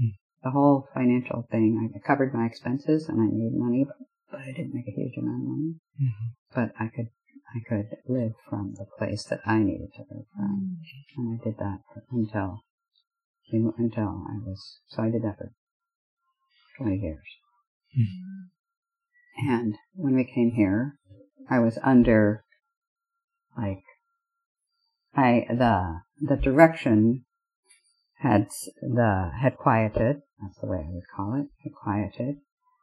mm. the whole financial thing, I covered my expenses and I made money, but, but I didn't make a huge amount of money. Mm-hmm. But I could, I could live from the place that I needed to live from. Mm. And I did that for, until, until I was, so I did that for 20 years. And when we came here, I was under, like, I, the, the direction had, the, had quieted, that's the way I would call it, had quieted.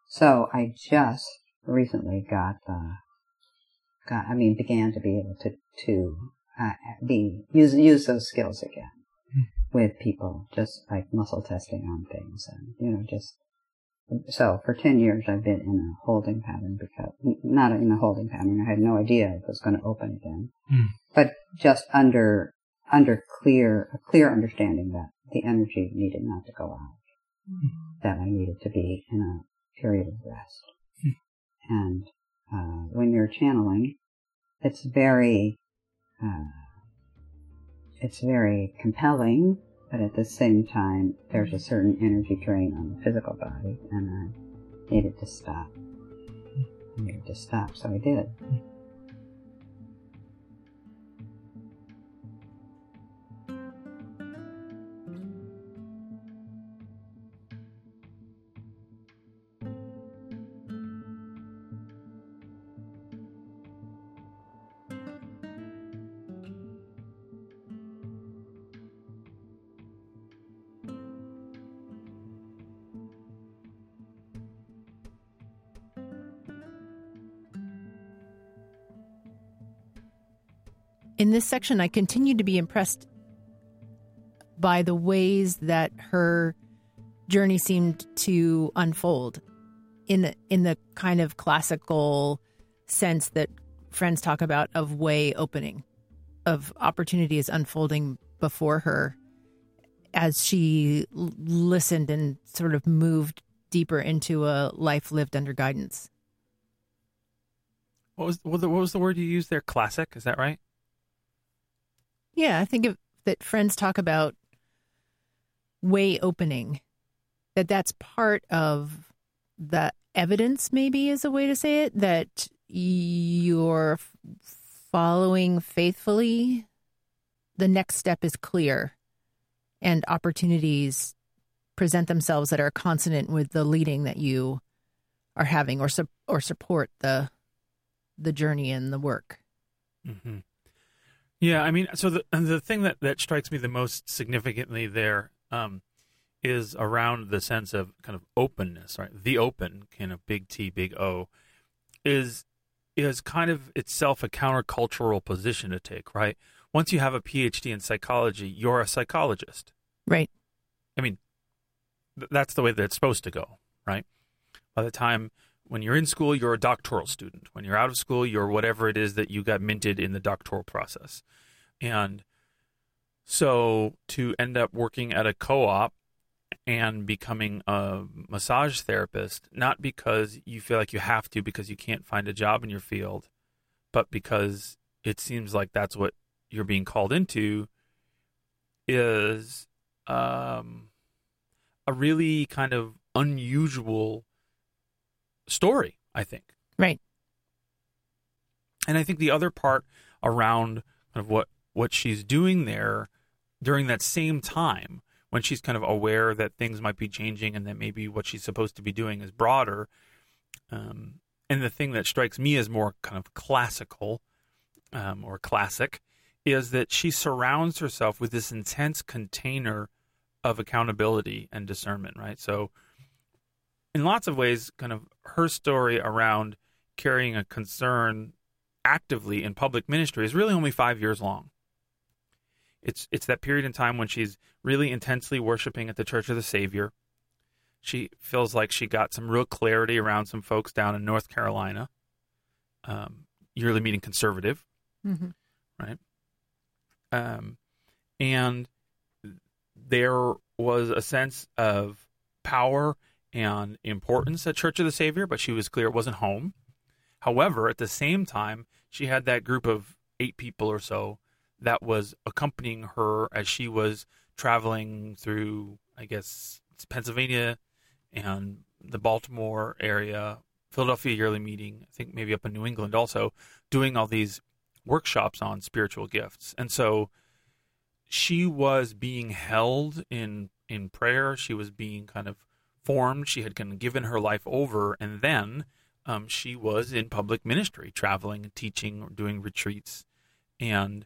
So I just recently got the, got, I mean, began to be able to, to, uh, be, use, use those skills again with people, just like muscle testing on things and, you know, just so for 10 years I've been in a holding pattern because, not in a holding pattern, I had no idea it was going to open again. Hmm. But just under, under clear, a clear understanding that the energy needed not to go out. That I needed to be in a period of rest. And, uh, when you're channeling, it's very, uh, it's very compelling but at the same time, there's a certain energy drain on the physical body, and I needed to stop. I needed to stop, so I did. This section, I continue to be impressed by the ways that her journey seemed to unfold in the, in the kind of classical sense that friends talk about of way opening, of opportunities unfolding before her as she listened and sort of moved deeper into a life lived under guidance. What was what was the word you used there? Classic, is that right? Yeah, I think of, that friends talk about way opening, that that's part of the evidence, maybe is a way to say it, that you're following faithfully. The next step is clear, and opportunities present themselves that are consonant with the leading that you are having, or su- or support the the journey and the work. Mm-hmm. Yeah, I mean, so the the thing that that strikes me the most significantly there um, is around the sense of kind of openness, right? The open, kind of big T, big O, is is kind of itself a countercultural position to take, right? Once you have a PhD in psychology, you're a psychologist. Right. I mean, th- that's the way that it's supposed to go, right? By the time when you're in school, you're a doctoral student. When you're out of school, you're whatever it is that you got minted in the doctoral process. And so to end up working at a co op and becoming a massage therapist, not because you feel like you have to because you can't find a job in your field, but because it seems like that's what you're being called into, is um, a really kind of unusual story, I think. Right. And I think the other part around kind of what what she's doing there during that same time when she's kind of aware that things might be changing and that maybe what she's supposed to be doing is broader. Um, and the thing that strikes me as more kind of classical um, or classic is that she surrounds herself with this intense container of accountability and discernment, right? So, in lots of ways, kind of her story around carrying a concern actively in public ministry is really only five years long. It's it's that period in time when she's really intensely worshiping at the Church of the Savior. She feels like she got some real clarity around some folks down in North Carolina, um, yearly meeting conservative, Mm-hmm. right? Um, and there was a sense of power and importance at Church of the Savior, but she was clear it wasn't home. However, at the same time, she had that group of eight people or so that was accompanying her as she was traveling through, I guess, Pennsylvania and the Baltimore area, Philadelphia yearly meeting, I think maybe up in New England also, doing all these workshops on spiritual gifts. And so she was being held in in prayer. She was being kind of formed. She had given her life over, and then um, she was in public ministry, traveling, teaching, doing retreats, and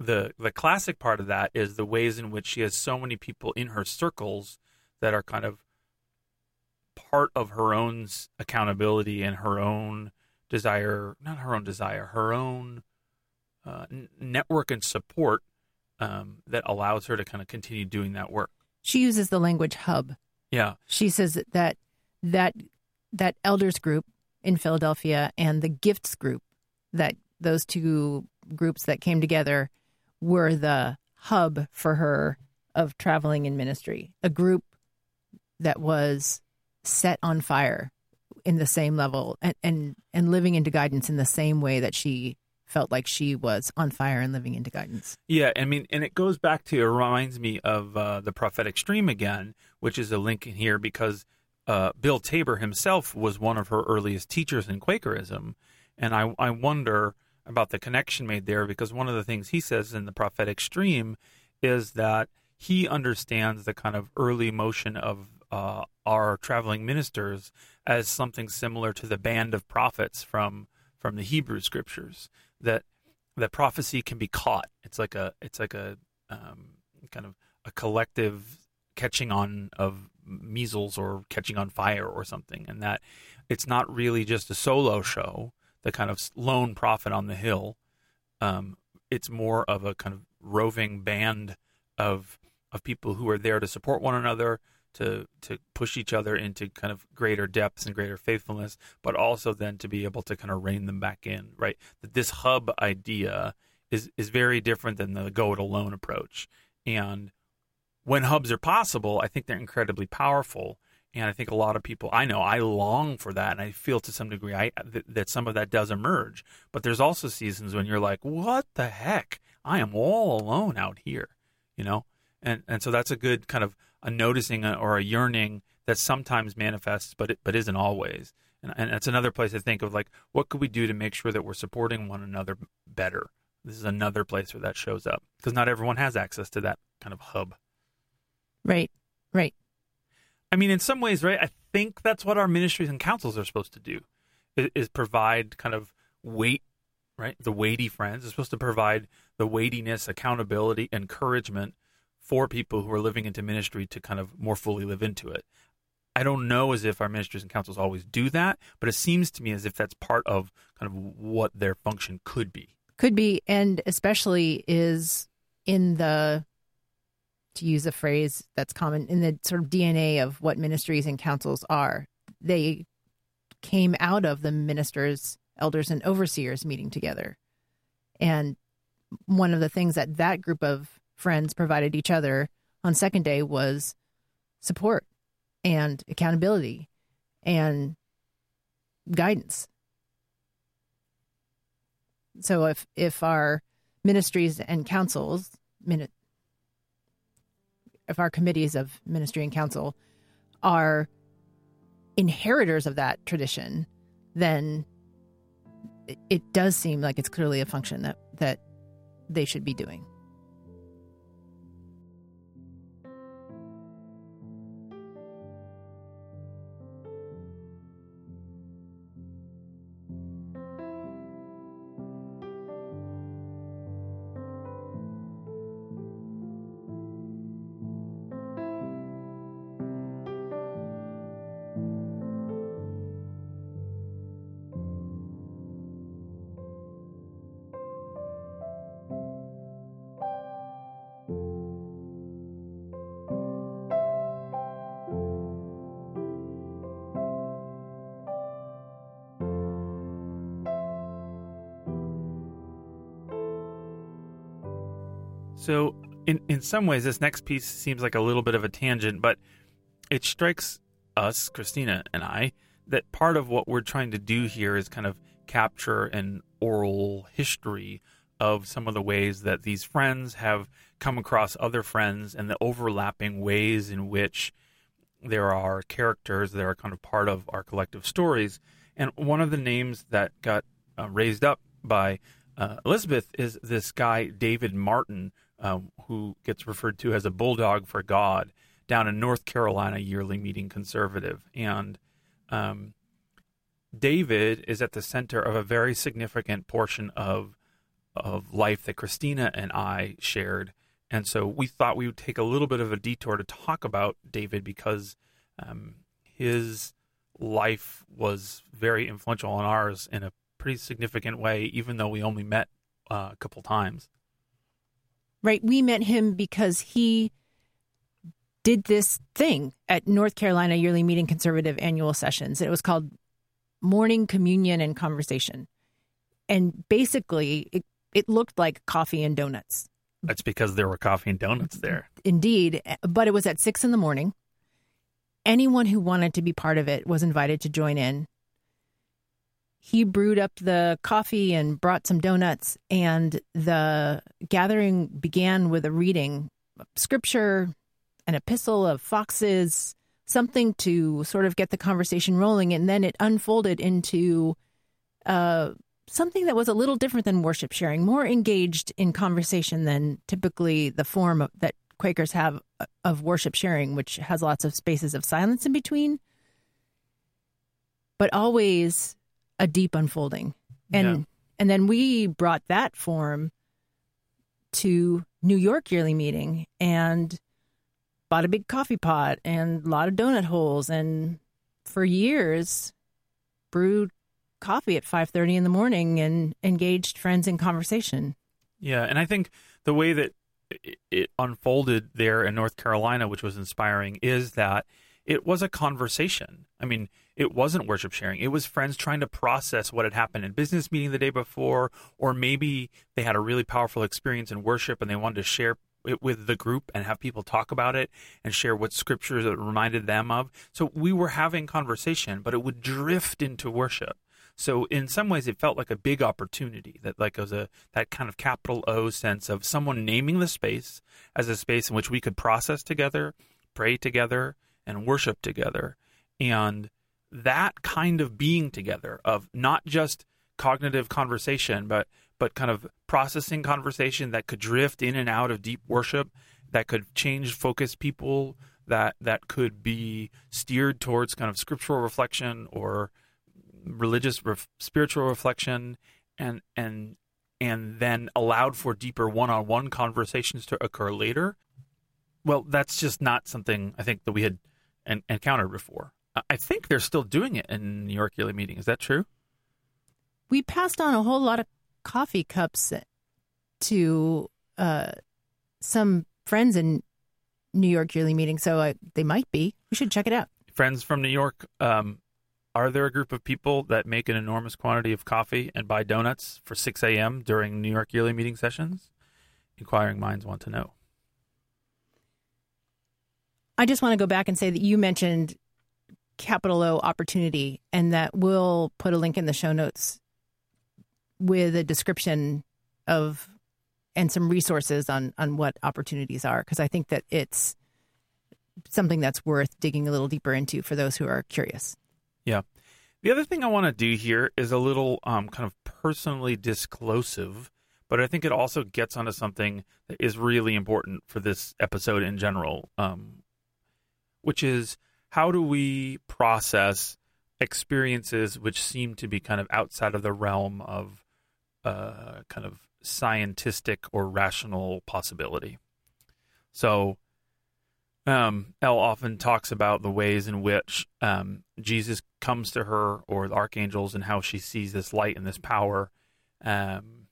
the the classic part of that is the ways in which she has so many people in her circles that are kind of part of her own accountability and her own desire, not her own desire, her own uh, network and support um, that allows her to kind of continue doing that work. She uses the language hub. Yeah. She says that that that elders group in Philadelphia and the gifts group that those two groups that came together were the hub for her of traveling in ministry. A group that was set on fire in the same level and, and, and living into guidance in the same way that she felt like she was on fire and living into guidance. Yeah, I mean, and it goes back to, it reminds me of uh, the prophetic stream again, which is a link in here because uh, Bill Taber himself was one of her earliest teachers in Quakerism. And I, I wonder about the connection made there because one of the things he says in the prophetic stream is that he understands the kind of early motion of uh, our traveling ministers as something similar to the band of prophets from from the Hebrew scriptures that that prophecy can be caught. It's like a it's like a um, kind of a collective catching on of measles or catching on fire or something, and that it's not really just a solo show, the kind of lone prophet on the hill. Um, it's more of a kind of roving band of of people who are there to support one another, to to push each other into kind of greater depths and greater faithfulness, but also then to be able to kind of rein them back in, right? That this hub idea is is very different than the go it alone approach. And when hubs are possible, I think they're incredibly powerful. And I think a lot of people, I know, I long for that, and I feel to some degree I, th- that some of that does emerge. But there's also seasons when you're like, "What the heck? I am all alone out here," you know. And and so that's a good kind of a noticing uh, or a yearning that sometimes manifests, but it, but isn't always. And, and it's another place to think of like, what could we do to make sure that we're supporting one another better? This is another place where that shows up because not everyone has access to that kind of hub. Right, right. I mean, in some ways, right? I think that's what our ministries and councils are supposed to do, is, is provide kind of weight, right? The weighty friends is supposed to provide the weightiness, accountability, encouragement for people who are living into ministry to kind of more fully live into it. I don't know as if our ministers and councils always do that, but it seems to me as if that's part of kind of what their function could be. Could be, and especially is in the, to use a phrase that's common, in the sort of DNA of what ministries and councils are. They came out of the ministers, elders, and overseers meeting together. And one of the things that that group of friends provided each other on second day was support and accountability and guidance. So if if our ministries and councils, if our committees of ministry and council are inheritors of that tradition, then it, it does seem like it's clearly a function that that they should be doing. In some ways, this next piece seems like a little bit of a tangent, but it strikes us, Kristina and I, that part of what we're trying to do here is kind of capture an oral history of some of the ways that these friends have come across other friends and the overlapping ways in which there are characters that are kind of part of our collective stories. And one of the names that got uh, raised up by uh, Elizabeth is this guy, David Martin, um, who gets referred to as a bulldog for God down in North Carolina yearly meeting conservative. And um, David is at the center of a very significant portion of of life that Kristina and I shared. And so we thought we would take a little bit of a detour to talk about David because um, his life was very influential on ours in a pretty significant way, even though we only met uh, a couple times. Right. We met him because he did this thing at North Carolina Yearly Meeting Conservative Annual Sessions. It was called Morning Communion and Conversation. And basically, it, it looked like coffee and donuts. That's because there were coffee and donuts there. Indeed. But it was at six in the morning. Anyone who wanted to be part of it was invited to join in. He brewed up the coffee and brought some donuts, and the gathering began with a reading scripture, an epistle of Fox's, something to sort of get the conversation rolling. And then it unfolded into uh, something that was a little different than worship sharing, more engaged in conversation than typically the form of, that Quakers have uh, of worship sharing, which has lots of spaces of silence in between, but always a deep unfolding. And Yeah. and then we brought that form to New York yearly meeting and bought a big coffee pot and a lot of donut holes and for years brewed coffee at 5:30 in the morning and engaged friends in conversation. Yeah, and I think the way that it- it unfolded there in North Carolina, which was inspiring, is that it was a conversation. I mean, it wasn't worship sharing. It was friends trying to process what had happened in business meeting the day before, or maybe they had a really powerful experience in worship and they wanted to share it with the group and have people talk about it and share what scriptures it reminded them of. So we were having conversation, but it would drift into worship. So in some ways, it felt like a big opportunity that like was a that kind of capital O sense of someone naming the space as a space in which we could process together, pray together, and worship together, and that kind of being together of not just cognitive conversation, but but kind of processing conversation that could drift in and out of deep worship, that could change focus people, that that could be steered towards kind of scriptural reflection or religious ref- spiritual reflection and and and then allowed for deeper one-on-one conversations to occur later. Well that's just not something i think that we had en- encountered before I- think they're still doing it in new york yearly meeting is that true We passed on a whole lot of coffee cups to uh, some friends in New York yearly meeting, so uh, they might be. We should check it out. friends from new york um, are there a group of people that make an enormous quantity of coffee and buy donuts for 6 a.m during new york yearly meeting sessions inquiring minds want to know I just want to go back and say that you mentioned capital O opportunity, and that we'll put a link in the show notes with a description of and some resources on on what opportunities are because I think that it's something that's worth digging a little deeper into for those who are curious. Yeah. The other thing I want to do here is a little um, kind of personally disclosive, but I think it also gets onto something that is really important for this episode in general, um, which is how do we process experiences which seem to be kind of outside of the realm of uh, kind of scientific or rational possibility. So, um, Elle often talks about the ways in which um, Jesus comes to her or the archangels and how she sees this light and this power. Um,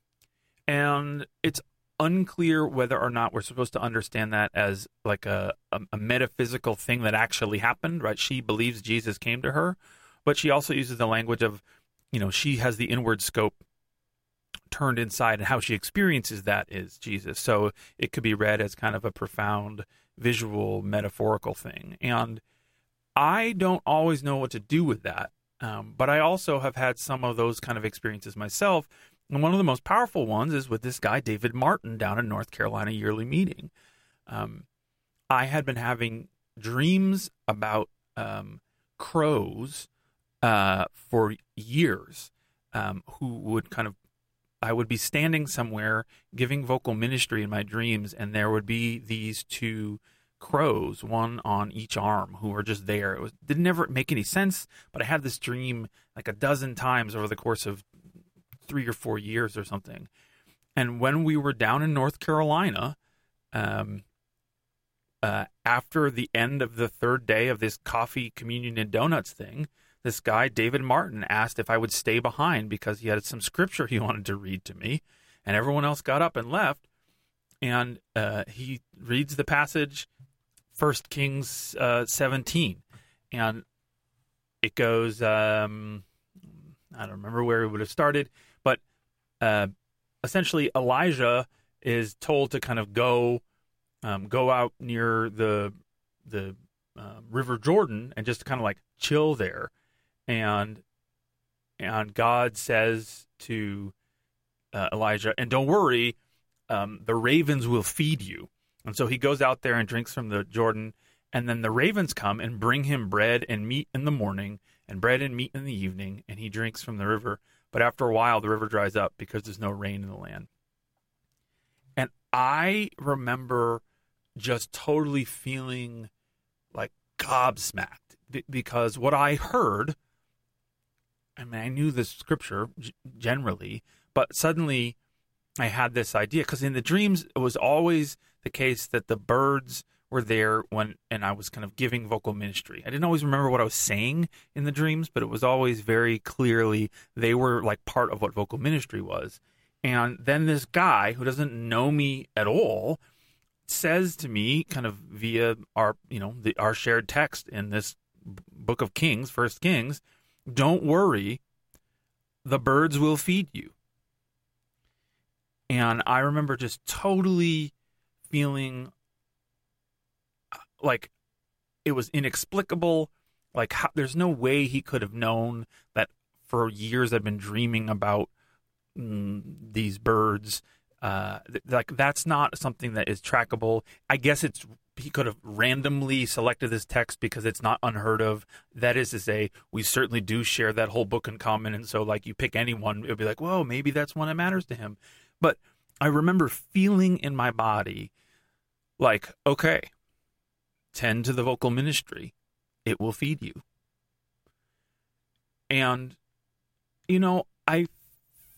and it's unclear whether or not we're supposed to understand that as like a, a, a metaphysical thing that actually happened, right? She believes Jesus came to her, but she also uses the language of, you know, she has the inward scope turned inside and how she experiences that is Jesus. So it could be read as kind of a profound visual metaphorical thing. And I don't always know what to do with that. Um, but I also have had some of those kind of experiences myself. And one of the most powerful ones is with this guy, David Martin, down in North Carolina yearly meeting. Um, I had been having dreams about um, crows uh, for years um, who would kind of I would be standing somewhere giving vocal ministry in my dreams, and there would be these two crows, one on each arm, who were just there. It was didn't ever make any sense, but I had this dream like a dozen times over the course of three or four years or something. And when we were down in North Carolina, um, uh, after the end of the third day of this coffee communion and donuts thing, this guy David Martin asked if I would stay behind because he had some scripture he wanted to read to me, and everyone else got up and left. And uh, he reads the passage, First Kings uh, 17, and it goes. Um, I don't remember where it would have started, uh, essentially Elijah is told to kind of go, um, go out near the the uh, River Jordan and just kind of like chill there and and God says to uh, Elijah, "And don't worry, um, the ravens will feed you." And so he goes out there and drinks from the Jordan, and then the ravens come and bring him bread and meat in the morning, and bread and meat in the evening, and he drinks from the river. But after a while, the river dries up because there's no rain in the land. And I remember just totally feeling like gobsmacked because what I heard I mean, I knew the scripture generally, but suddenly I had this idea because in the dreams it was always the case that the birds were there when and I was kind of giving vocal ministry. I didn't always remember what I was saying in the dreams, but it was always very clearly they were like part of what vocal ministry was. And then this guy who doesn't know me at all says to me kind of via our, you know, the our shared text in this book of Kings, First Kings, don't worry, the birds will feed you. And I remember just totally feeling like it was inexplicable. Like, how, there's no way he could have known that for years I've been dreaming about mm, these birds. Uh, th- like, that's not something that is trackable. I guess it's he could have randomly selected this text because it's not unheard of. That is to say, we certainly do share that whole book in common, and so like you pick anyone, it'd be like, whoa, maybe that's one that matters to him. But I remember feeling in my body, like, okay, tend to the vocal ministry, it will feed you. And you know, I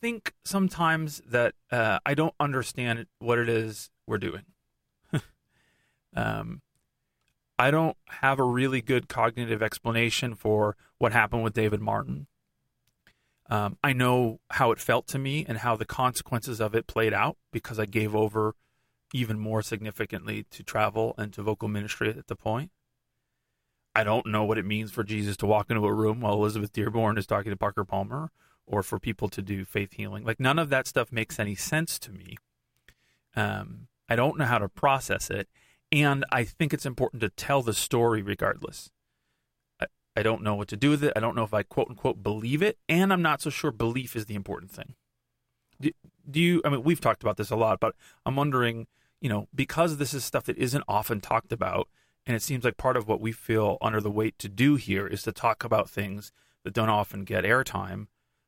think sometimes that uh, I don't understand what it is we're doing. Um, I don't have a really good cognitive explanation for what happened with David Martin. Um, I know how it felt to me and how the consequences of it played out because I gave over even more significantly to travel and to vocal ministry at the point. I don't know what it means for Jesus to walk into a room while Elizabeth Dearborn is talking to Parker Palmer or for people to do faith healing. Like, none of that stuff makes any sense to me. Um, I don't know how to process it. And I think it's important to tell the story regardless. I, I don't know what to do with it. I don't know if I quote unquote believe it. And I'm not so sure belief is the important thing. Do, do you, I mean, we've talked about this a lot, but I'm wondering, you know, because this is stuff that isn't often talked about, and it seems like part of what we feel under the weight to do here is to talk about things that don't often get airtime.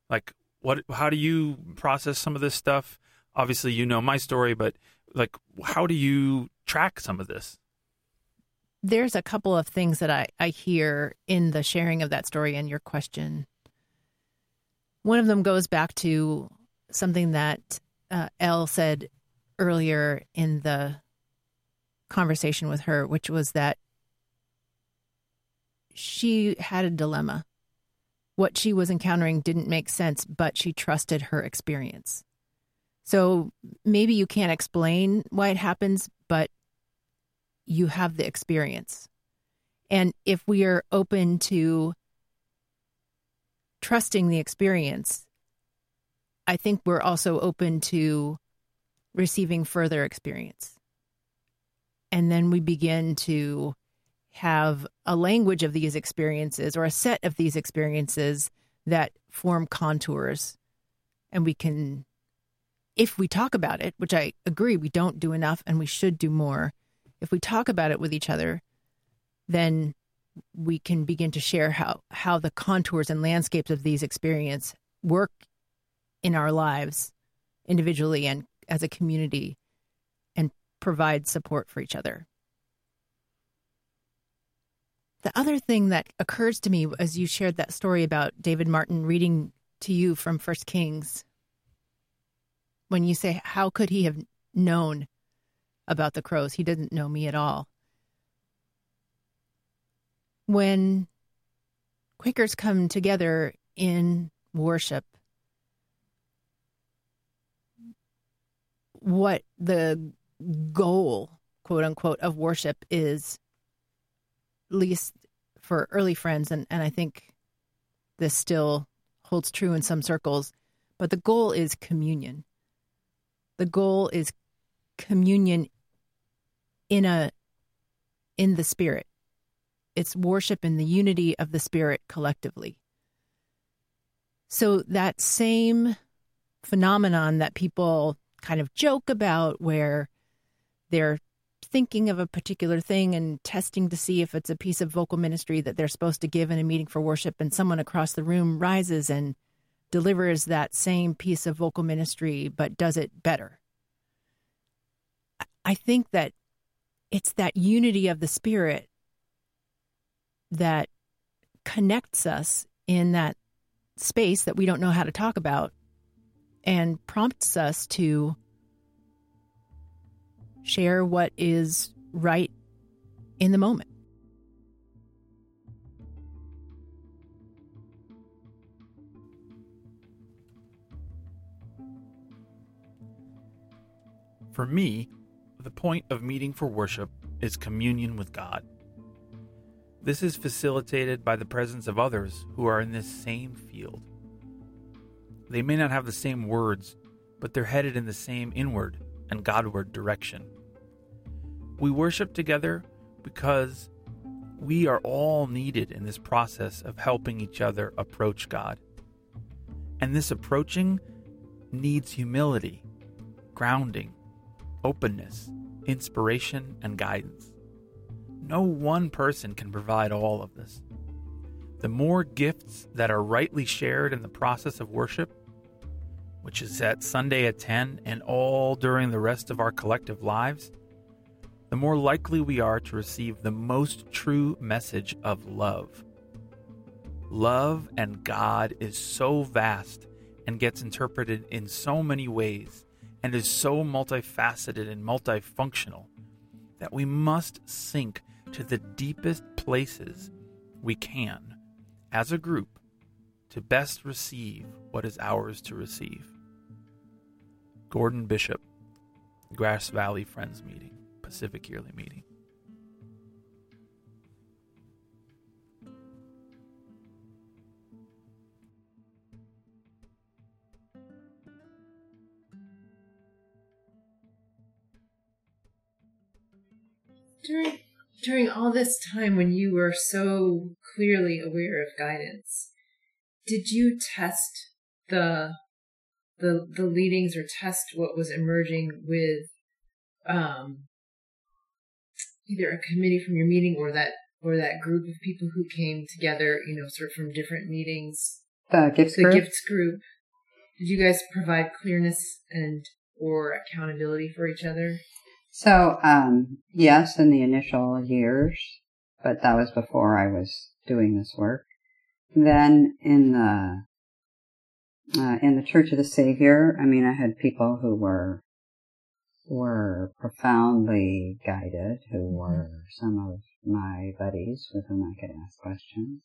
Like, what, how do you process some of this stuff? Obviously, you know my story, but like, how do you track some of this? There's a couple of things that I, I hear in the sharing of that story and your question. One of them goes back to something that uh, Elle said earlier in the conversation with her, which was that she had a dilemma. What she was encountering didn't make sense, but she trusted her experience. So maybe you can't explain why it happens, but you have the experience. And if we are open to trusting the experience, I think we're also open to receiving further experience. And then we begin to have a language of these experiences or a set of these experiences that form contours. And we can, if we talk about it, which I agree we don't do enough and we should do more, if we talk about it with each other, then we can begin to share how, how the contours and landscapes of these experiences work in our lives individually and as a community and provide support for each other. The other thing that occurs to me as you shared that story about David Martin reading to you from First Kings, when you say, How could he have known about the crows? He didn't know me at all. When Quakers come together in worship, what the goal, quote unquote, of worship is, at least for early friends, and, and I think this still holds true in some circles, but the goal is communion. The goal is communion in a in the spirit. It's worship in the unity of the spirit collectively. So that same phenomenon that people kind of joke about where they're thinking of a particular thing and testing to see if it's a piece of vocal ministry that they're supposed to give in a meeting for worship and someone across the room rises and delivers that same piece of vocal ministry but does it better. I think that it's that unity of the spirit that connects us in that space that we don't know how to talk about and prompts us to share what is right in the moment. For me, the point of meeting for worship is communion with God. This is facilitated by the presence of others who are in this same field. They may not have the same words, but they're headed in the same inward and Godward direction. We worship together because we are all needed in this process of helping each other approach God. And this approaching needs humility, grounding, openness, inspiration, and guidance. No one person can provide all of this. The more gifts that are rightly shared in the process of worship, which is at Sunday at 10 and all during the rest of our collective lives, the more likely we are to receive the most true message of love. Love and God is so vast and gets interpreted in so many ways and is so multifaceted and multifunctional that we must sink to the deepest places we can as a group to best receive what is ours to receive. Gordon Bishop, Grass Valley Friends Meeting, Pacific Yearly Meeting. During during all this time when you were so clearly aware of guidance, did you test the the the leadings or test what was emerging with um either a committee from your meeting or that or that group of people who came together, you know, sort of from different meetings. The gifts The group. gifts group. Did you guys provide clearness and or accountability for each other? So, um, yes, in the initial years, but that was before I was doing this work. Then in the uh, in the Church of the Savior, I mean, I had people who were were profoundly guided, who were some of my buddies with whom I could ask questions.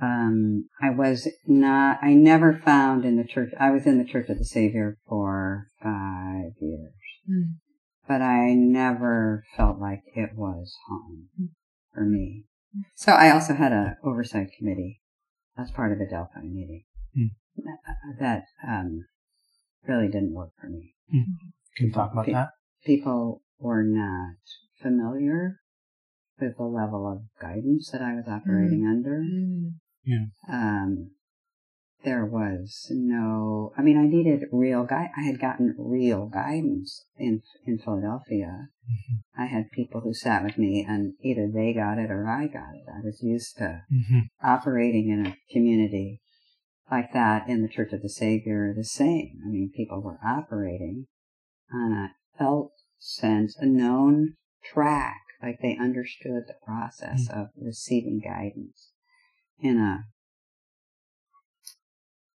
Um, I was not, I never found in the church, I was in the Church of the Savior for five years, but I never felt like it was home for me. So I also had a oversight committee as part of the Adelphi meeting. Hmm. That um, really didn't work for me. Can you talk about Pe- that? People were not familiar with the level of guidance that I was operating under. Mm. Um, there was no, I mean, I needed real guide. I had gotten real guidance in, in Philadelphia. I had people who sat with me and either they got it or I got it. I was used to Mm-hmm. operating in a community like that in the Church of the Savior the same. I mean, people were operating on a felt sense, a known track, like they understood the process of receiving guidance in a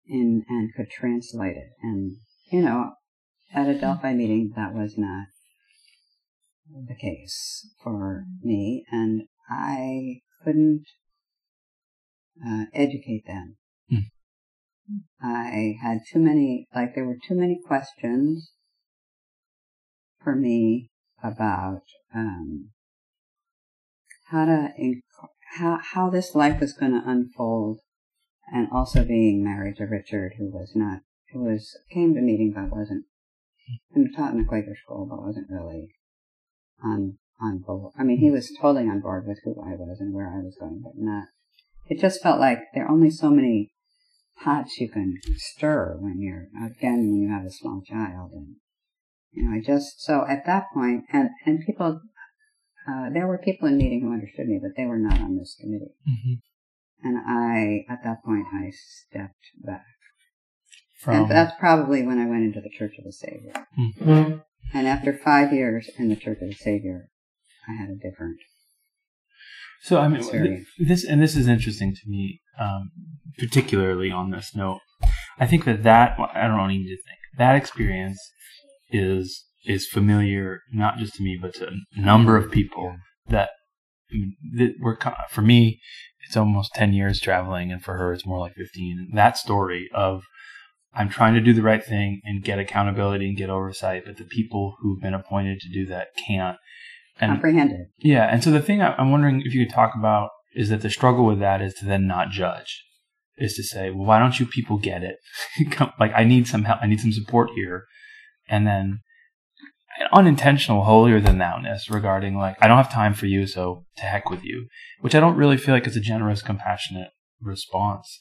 in and could translate it. And you know, at Adelphi meeting, that was not the case for me, and I couldn't uh, educate them. I had too many, like there were too many questions for me about um, how to inc- how how this life was going to unfold, and also being married to Richard, who was not who was came to meeting but wasn't and taught in a Quaker school, but wasn't really on on board. I mean, he was totally on board with who I was and where I was going, but not. It just felt like there are only so many pots you can stir when you're again when you have a small child, and you know, I just so at that point, and and people, uh, there were people in meeting who understood me, but they were not on this committee, Mm-hmm. and I at that point I stepped back, From and that's probably when I went into the Church of the Savior. Mhm. And after five years in the Church of the Savior, I had a different. So I mean, th- this and this is interesting to me, um, particularly on this note. I think that that I don't need to think. That experience is is familiar not just to me but to a number of people that I mean, that were for me it's almost 10 years traveling and for her it's more like 15 that story of i'm trying to do the right thing and get accountability and get oversight but the people who've been appointed to do that can't and Comprehended. yeah, and so the thing I- I'm wondering if you could talk about is that the struggle with that is to then not judge, is to say, well, why don't you people get it? Like, I need some help, I need some support here, and then unintentional holier than thou-ness regarding like, I don't have time for you, so to heck with you, which I don't really feel like is a generous, compassionate response.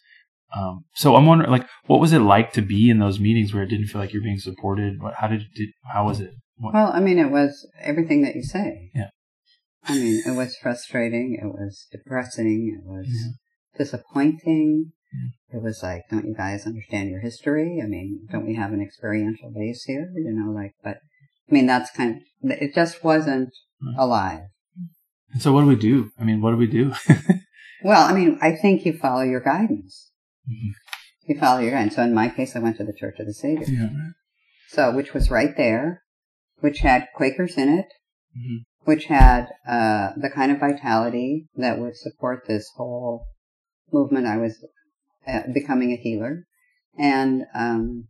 Um, so I'm wondering, like, what was it like to be in those meetings where it didn't feel like you're being supported? What, how did, did how was it? What, Well, I mean, it was everything that you say. Yeah. I mean, it was frustrating. It was depressing. It was Yeah. disappointing. Yeah. It was like, don't you guys understand your history? I mean, don't we have an experiential base here? You know, like, but I mean, that's kind of, it just wasn't Right. alive. and so what do we do? I mean, what do we do? Well, I mean, I think you follow your guidance. Mhm. You follow your guidance. So in my case, I went to the Church of the Savior. yeah. So, which was right there, which had Quakers in it, Mhm. which had uh, the kind of vitality that would support this whole movement. I was uh, becoming a healer, and um,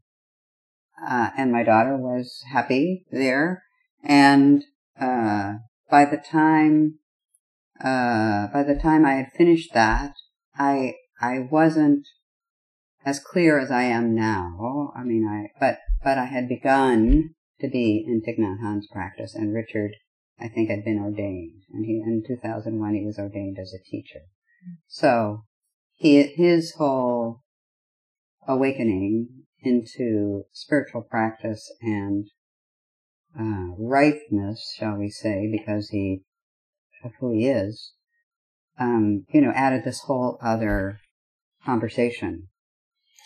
uh, and my daughter was happy there. And uh, by the time uh, by the time I had finished that, I I wasn't as clear as I am now. I mean, I but but I had begun to be in Thich Nhat Hanh's practice, and Richard, I think, had been ordained, and he in 2001 he was ordained as a teacher. So he his whole awakening into spiritual practice and uh, ripeness, shall we say, because he of who he is, um, you know, added this whole other conversation.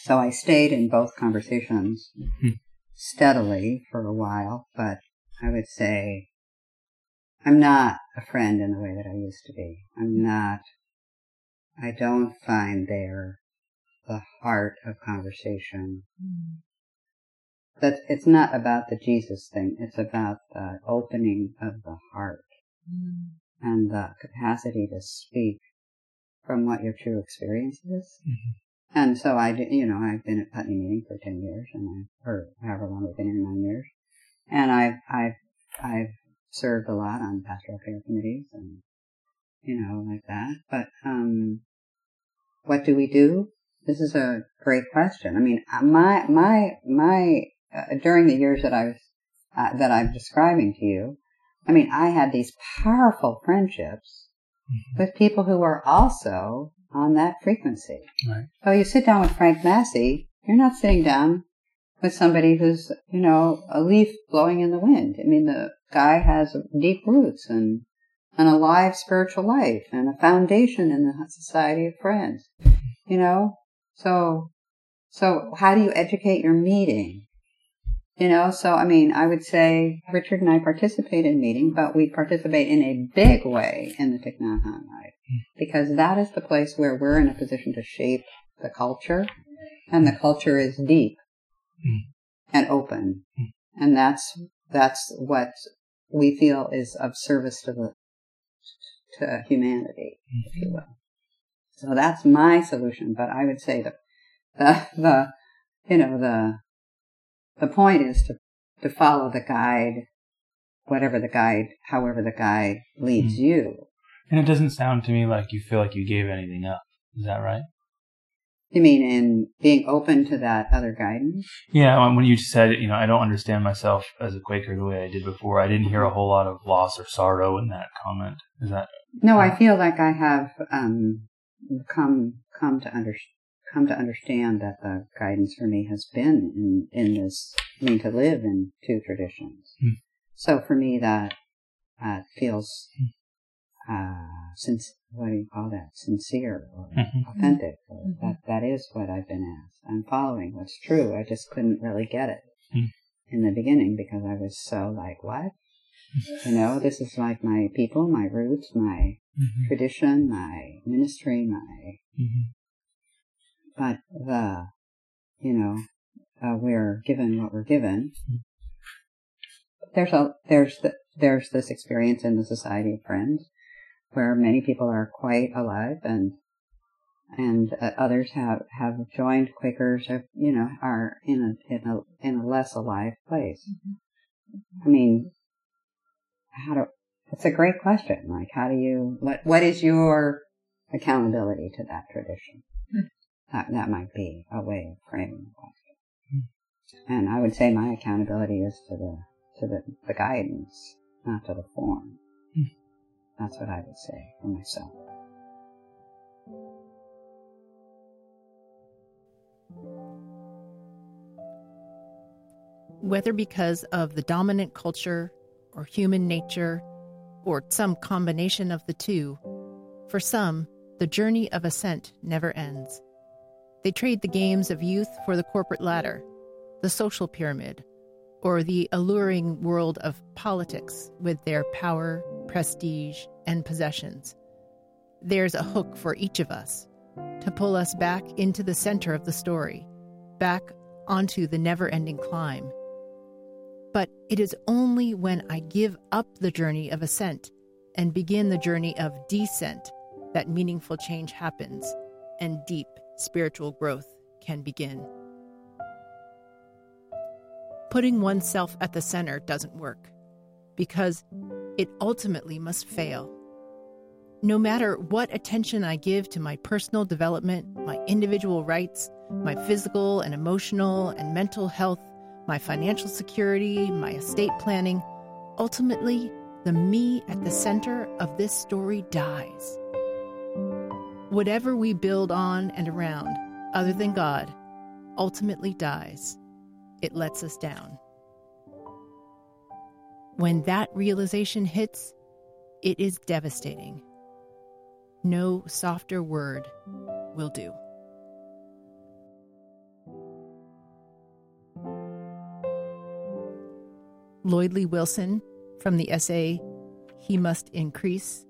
So I stayed in both conversations Mhm. Steadily for a while, but I would say I'm not a friend in the way that I used to be. I'm not, I don't find there the heart of conversation. That it's not about the Jesus thing. It's about the opening of the heart and the capacity to speak from what your true experience is. Mhm. And so I, you know, I've been at Putney Meeting for ten years, and I, or however long I've been here, nine years, and I've, I've, I've served a lot on pastoral care committees, and you know, like that. But um, what do we do? This is a great question. I mean, uh, my my my uh, during the years that I was uh, that I'm describing to you, I mean, I had these powerful friendships mm-hmm. with people who were also on that frequency. Right. So you sit down with Frank Massey, you're not sitting down with somebody who's, you know, a leaf blowing in the wind. I mean, the guy has deep roots and an alive spiritual life and a foundation in the Society of Friends. You know, so so how do you educate your meeting? You know, so I mean, I would say Richard and I participate in meeting, but we participate in a big way in the Thich Nhat Hanh Life because that is the place where we're in a position to shape the culture, and the culture is deep mm. and open, mm. and that's that's what we feel is of service to the to humanity, if you mm-hmm. will. So that's my solution. But I would say that the the you know the the point is to to follow the guide, whatever the guide, however the guide leads mm. you. And it doesn't sound to me like you feel like you gave anything up. Is that right? You mean in being open to that other guidance? Yeah, when you said, you know, I don't understand myself as a Quaker the way I did before. I didn't hear a whole lot of loss or sorrow in that comment. Is that? No, I feel like I have um, come come to under, come to understand that the guidance for me has been in in this I mean to live in two traditions. Hmm. So for me, that uh, feels hmm uh, since what do you call that? Sincere or mm-hmm. authentic. Or mm-hmm. That that is what I've been asked. I'm following what's true. I just couldn't really get it mm-hmm. in the beginning because I was so like, what? you know, this is like my people, my roots, my mm-hmm. tradition, my ministry, my. But the, you know, uh, we're given what we're given. There's a there's the, there's this experience in the Society of Friends where many people are quite alive and and uh, others have have joined Quakers or you know are in a in a in a less alive place. Mm-hmm. I mean, how do? It's a great question. Like, how do you? What what is your accountability to that tradition? That that might be a way of framing the question. Mm-hmm. And I would say my accountability is to the to the, the guidance, not to the form. That's what I would say for myself. Whether because of the dominant culture or human nature or some combination of the two, for some, the journey of ascent never ends. They trade the games of youth for the corporate ladder, the social pyramid, or the alluring world of politics with their power, prestige, and possessions. There's a hook for each of us to pull us back into the center of the story, back onto the never ending climb. But it is only when I give up the journey of ascent and begin the journey of descent that meaningful change happens and deep spiritual growth can begin. Putting oneself at the center doesn't work because it ultimately must fail. No matter what attention I give to my personal development, my individual rights, my physical and emotional and mental health, my financial security, my estate planning, ultimately, the me at the center of this story dies. Whatever we build on and around, other than God, ultimately dies. It lets us down. When that realization hits, it is devastating. No softer word will do. Lloyd Lee Wilson from the essay He Must Increase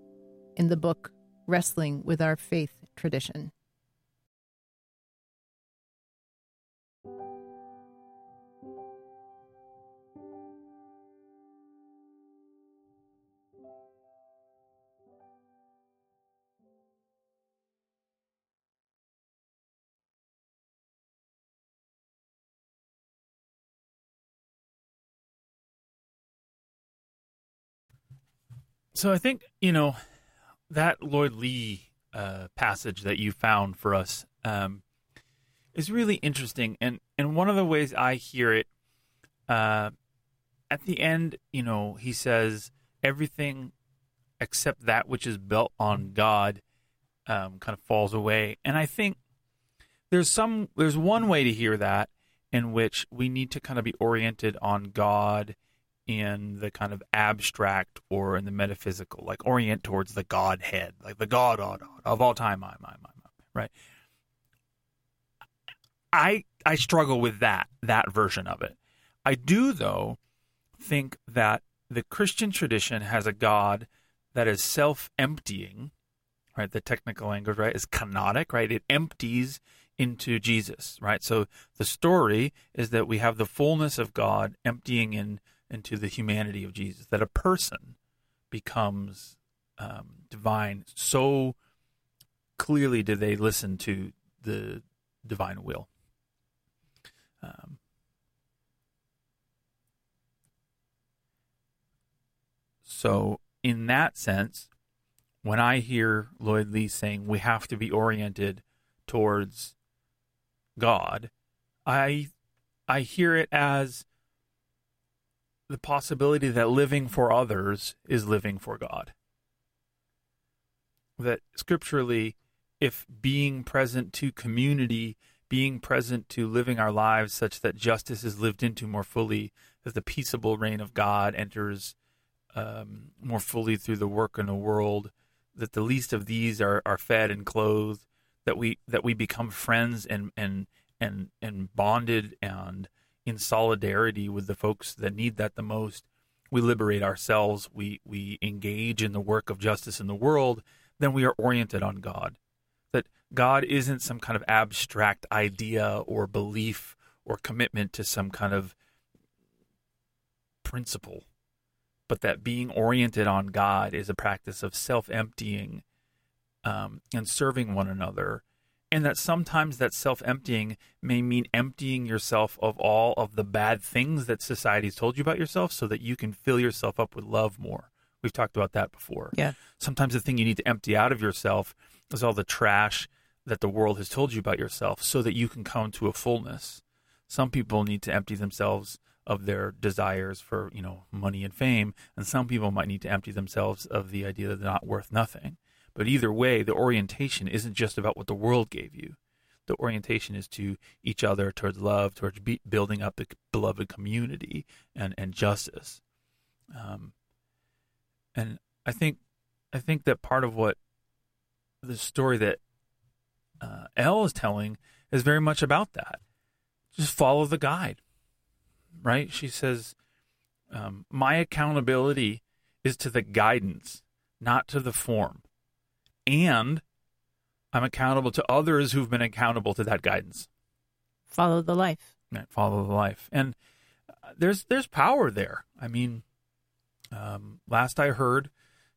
in the book Wrestling with Our Faith Tradition. So I think you know that Lloyd Lee uh, passage that you found for us. Um, is really interesting, and and one of the ways I hear it, uh, at the end, you know, he says everything except that which is built on God um, kind of falls away, and I think there's some there's one way to hear that in which we need to kind of be oriented on God in the kind of abstract or in the metaphysical, like orient towards the Godhead, like the God of all time, my, my, my, my, right? I I struggle with that that version of it. I do though think that the Christian tradition has a God that is self-emptying, right? The technical language, right, is kenotic, right? It empties into Jesus, right? So the story is that we have the fullness of God emptying in into the humanity of Jesus, that a person becomes um, divine. So clearly, do they listen to the divine will? Um, so, in that sense, when I hear Lloyd Lee saying we have to be oriented towards God, I I hear it as the possibility that living for others is living for God. That scripturally, if being present to community, being present to living our lives such that justice is lived into more fully, that the peaceable reign of God enters um, more fully through the work in the world, that the least of these are, are fed and clothed, that we that we become friends and and and and bonded and in solidarity with the folks that need that the most. We liberate ourselves. We we engage in the work of justice in the world. Then we are oriented on God. That God isn't some kind of abstract idea or belief or commitment to some kind of principle, but that being oriented on God is a practice of self emptying um, and serving one another and that sometimes that self emptying may mean emptying yourself of all of the bad things that society's told you about yourself so that you can fill yourself up with love more. We've talked about that before. Yeah. Sometimes the thing you need to empty out of yourself is all the trash that the world has told you about yourself so that you can come to a fullness. Some people need to empty themselves of their desires for, you know, money and fame, and some people might need to empty themselves of the idea that they're not worth nothing. But either way, the orientation isn't just about what the world gave you. The orientation is to each other, towards love, towards be- building up the beloved community and, and justice. Um, and I think, I think that part of what the story that uh, Elle is telling is very much about that. Just follow the guide, right? She says, um, "My accountability is to the guidance, not to the form." And I'm accountable to others who've been accountable to that guidance. Follow the life. Right, follow the life, and uh, there's there's power there. I mean, um, last I heard,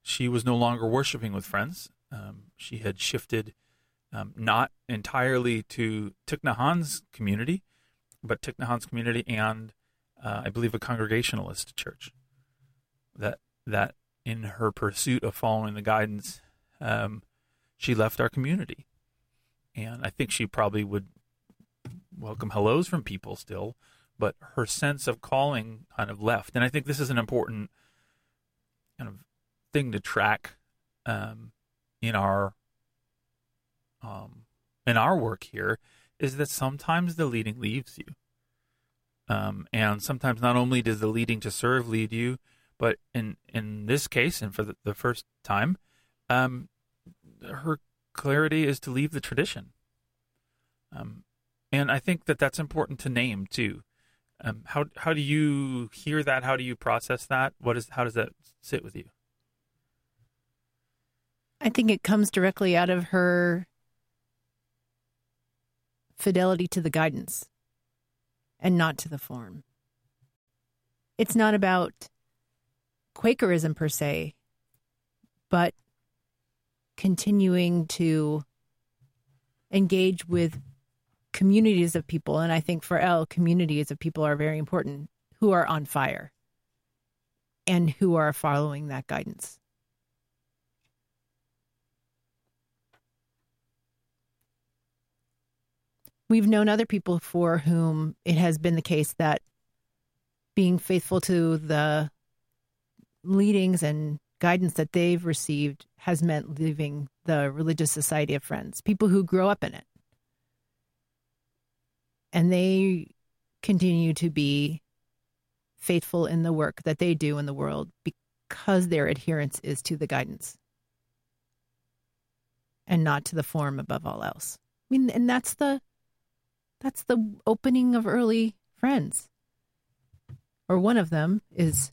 she was no longer worshiping with friends. Um, she had shifted, um, not entirely to Thich Nhat community, but Thich Nhat community and uh, I believe a Congregationalist church. That that in her pursuit of following the guidance um, she left our community. And I think she probably would welcome hellos from people still, but her sense of calling kind of left. And I think this is an important kind of thing to track um, in our um, in our work here is that sometimes the leading leaves you. Um, and sometimes not only does the leading to serve lead you, but in in this case and for the, the first time, um, her clarity is to leave the tradition. Um, and I think that that's important to name too. Um, how how do you hear that? How do you process that? What is how does that sit with you? I think it comes directly out of her fidelity to the guidance and not to the form. It's not about Quakerism per se, but continuing to engage with communities of people. And I think for Elle, communities of people are very important who are on fire and who are following that guidance. we've known other people for whom it has been the case that being faithful to the leadings and guidance that they've received has meant leaving the religious society of friends, people who grow up in it. And they continue to be faithful in the work that they do in the world because their adherence is to the guidance and not to the form above all else. I mean, and that's the that's the opening of early friends. Or one of them is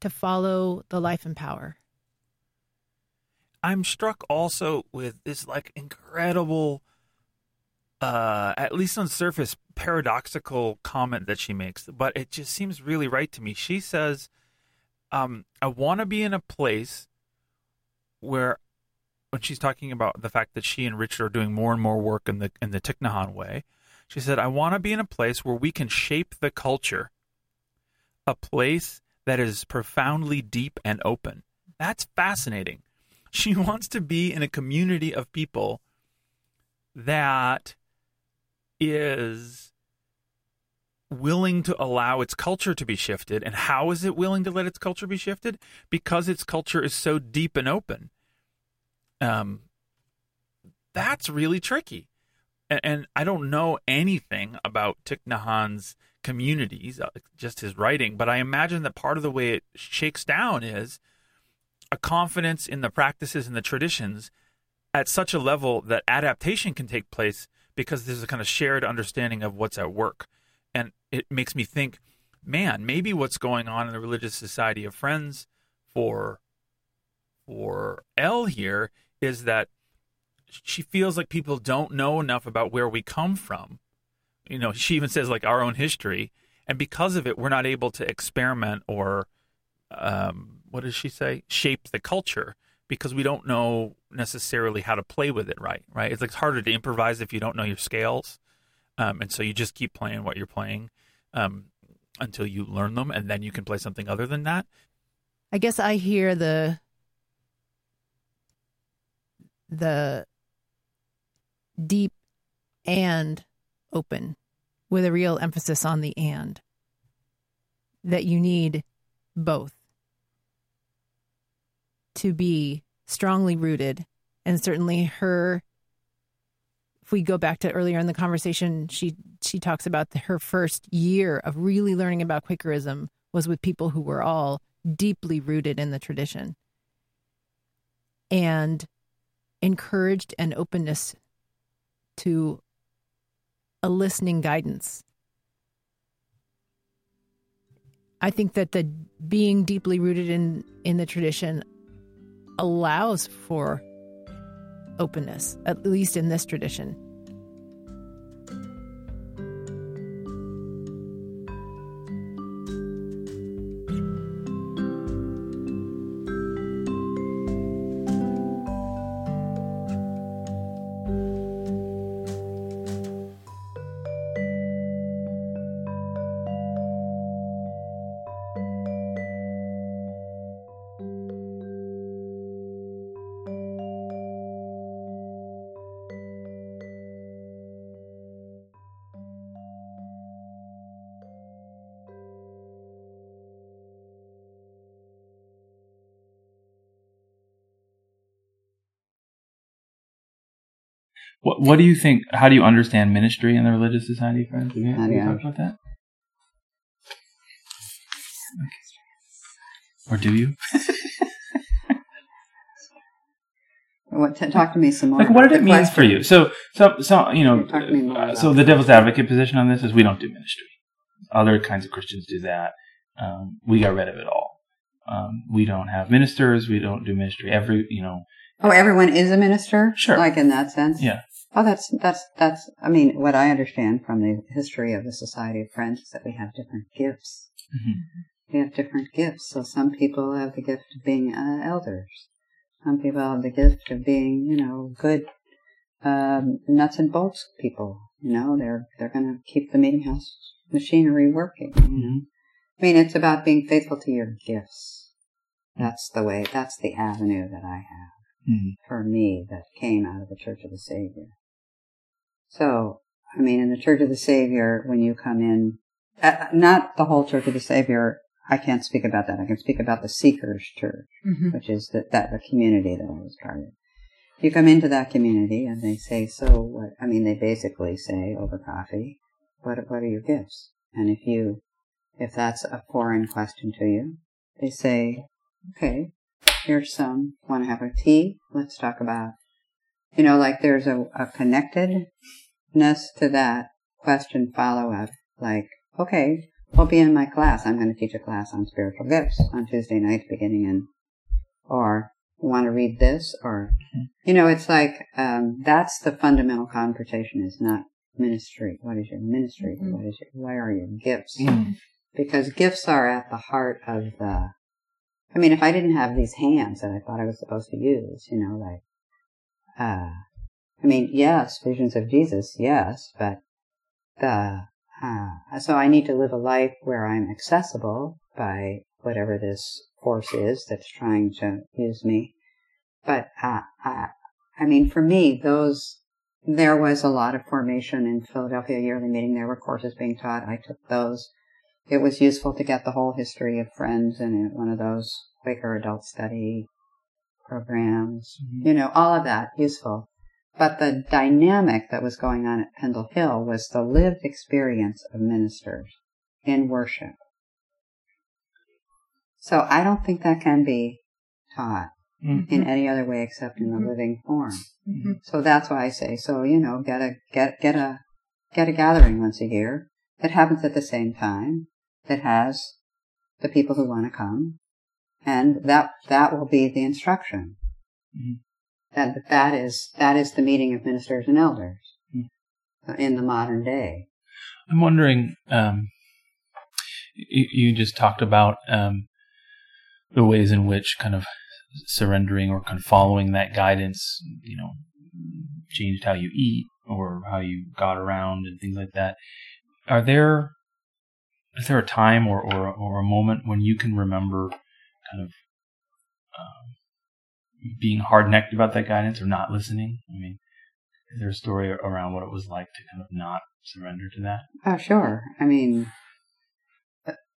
to follow the life and power. I'm struck also with this like incredible uh at least on surface paradoxical comment that she makes, but it just seems really right to me. She says, um, I want to be in a place where when she's talking about the fact that she and Richard are doing more and more work in the in the Nhat way, she said, I want to be in a place where we can shape the culture. A place that is profoundly deep and open. That's fascinating. She wants to be in a community of people that is willing to allow its culture to be shifted. And how is it willing to let its culture be shifted? Because its culture is so deep and open. Um, that's really tricky. And, I don't know anything about Thich Nhat Hanh's communities, uh, just his writing, but I imagine that part of the way it shakes down is a confidence in the practices and the traditions at such a level that adaptation can take place because there's a kind of shared understanding of what's at work. And it makes me think, man, maybe what's going on in the Religious Society of Friends for for Elle here is that she feels like people don't know enough about where we come from you know, she even says like our own history, and because of it, we're not able to experiment or, um, what does she say? Shape the culture because we don't know necessarily how to play with it right. Right? It's like harder to improvise if you don't know your scales, um, and so you just keep playing what you're playing um, until you learn them, and then you can play something other than that. I guess I hear the the deep and open with a real emphasis on the and. That you need both to be strongly rooted. And certainly her if we go back to earlier in the conversation, she she talks about the, her first year of really learning about Quakerism was with people who were all deeply rooted in the tradition and encouraged an openness to a listening guidance. I think that the being deeply rooted in in the tradition allows for openness, at least in this tradition. What What do you think? How do you understand ministry in the Religious Society, friends? Have you, do you talk about that? Or do you? What? T- talk to me some more. Like, what did it mean question. for you? So, so, so, you know, Talk to me more uh, so the devil's advocate position on this is we don't do ministry. Other kinds of Christians do that. Um, we got rid of it all. Um, we don't have ministers. We don't do ministry. Every, you know, Oh, everyone is a minister. Sure. Like in that sense. yeah, Oh, that's that's that's. I mean, what I understand from the history of the Society of Friends is that we have different gifts. Mhm. We have different gifts. So some people have the gift of being uh, elders. Some people have the gift of being, you know, good um, nuts and bolts people. You know, they're they're going to keep the meeting house machinery working. You know, I mean, it's about being faithful to your gifts. That's the way. That's the avenue that I have Mhm. for me that came out of the Church of the Savior. So, I mean, in the Church of the Savior, when you come in, uh, not the whole Church of the Savior, I can't speak about that. I can speak about the Seekers Church, Mm-hmm. which is the, that the community that I was part of. You come into that community and they say, so what, I mean, they basically say over coffee, what, what are your gifts? And if you, if that's a foreign question to you, they say, okay, here's some, want to have a tea? Let's talk about, you know, like there's a, a connectedness to that question follow up, like, okay, I'll be in my class. I'm going to teach a class on spiritual gifts on Tuesday nights beginning in, or want to read this, or, you know, it's like, um, that's the fundamental conversation is not ministry. What is your ministry? Mhm. What is your, what are your gifts? Mm. because gifts are at the heart of the i mean if i didn't have these hands that i thought i was supposed to use you know like uh i mean yes visions of jesus yes but the uh so i need to live a life where i'm accessible by whatever this force is that's trying to use me but uh, uh i mean for me those there was a lot of formation in Philadelphia yearly meeting. There were courses being taught. I took those it was useful to get the whole history of Friends in one of those Quaker adult study programs. Mhm. You know, all of that useful. But the dynamic that was going on at Pendle Hill was the lived experience of ministers in worship. So I don't think that can be taught Mm. in any other way except in the Mhm. living form. Mm-hmm. So that's why I say, so, you know, get a, get, get a, get a gathering once a year that happens at the same time, that has the people who want to come, and that, that will be the instruction. Mhm. That, that is, that is the meeting of ministers and elders Mhm. in the modern day. I'm wondering, um, you, you just talked about um, the ways in which kind of surrendering or kind of following that guidance, you know, changed how you eat or how you got around and things like that. Are there is there a time or or, or a moment when you can remember kind of um, being hard necked about that guidance or not listening? I mean, is there a story around what it was like to kind of not surrender to that? Oh, sure. I mean,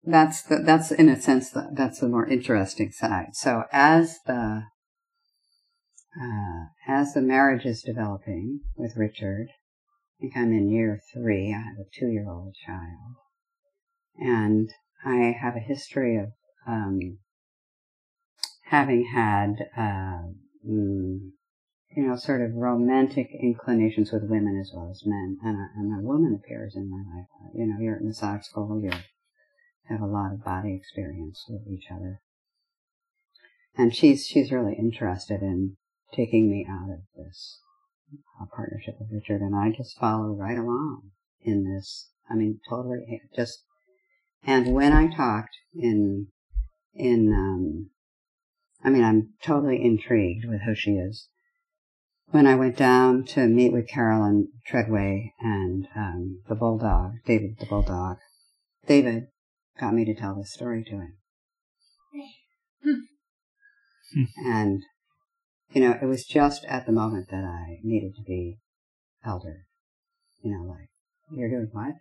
that's the, that's in a sense the, that's the more interesting side. So as the uh, as the marriage is developing with Richard, I think I'm in year three. I have a two-year-old child, and I have a history of um, having had, uh, you know, sort of romantic inclinations with women as well as men, and a, and a woman appears in my life. You know, you're at massage school, you have a lot of body experience with each other, and she's she's really interested in taking me out of this uh, partnership with Richard, and I just follow right along in this. I mean, totally just. And when I talked in in um, I mean, I'm totally intrigued with who she is. When I went down to meet with Carolyn Treadway and um, the bulldog, David the bulldog, David got me to tell this story to him. and, you know, it was just at the moment that I needed to be elder. You know, like, you're doing what?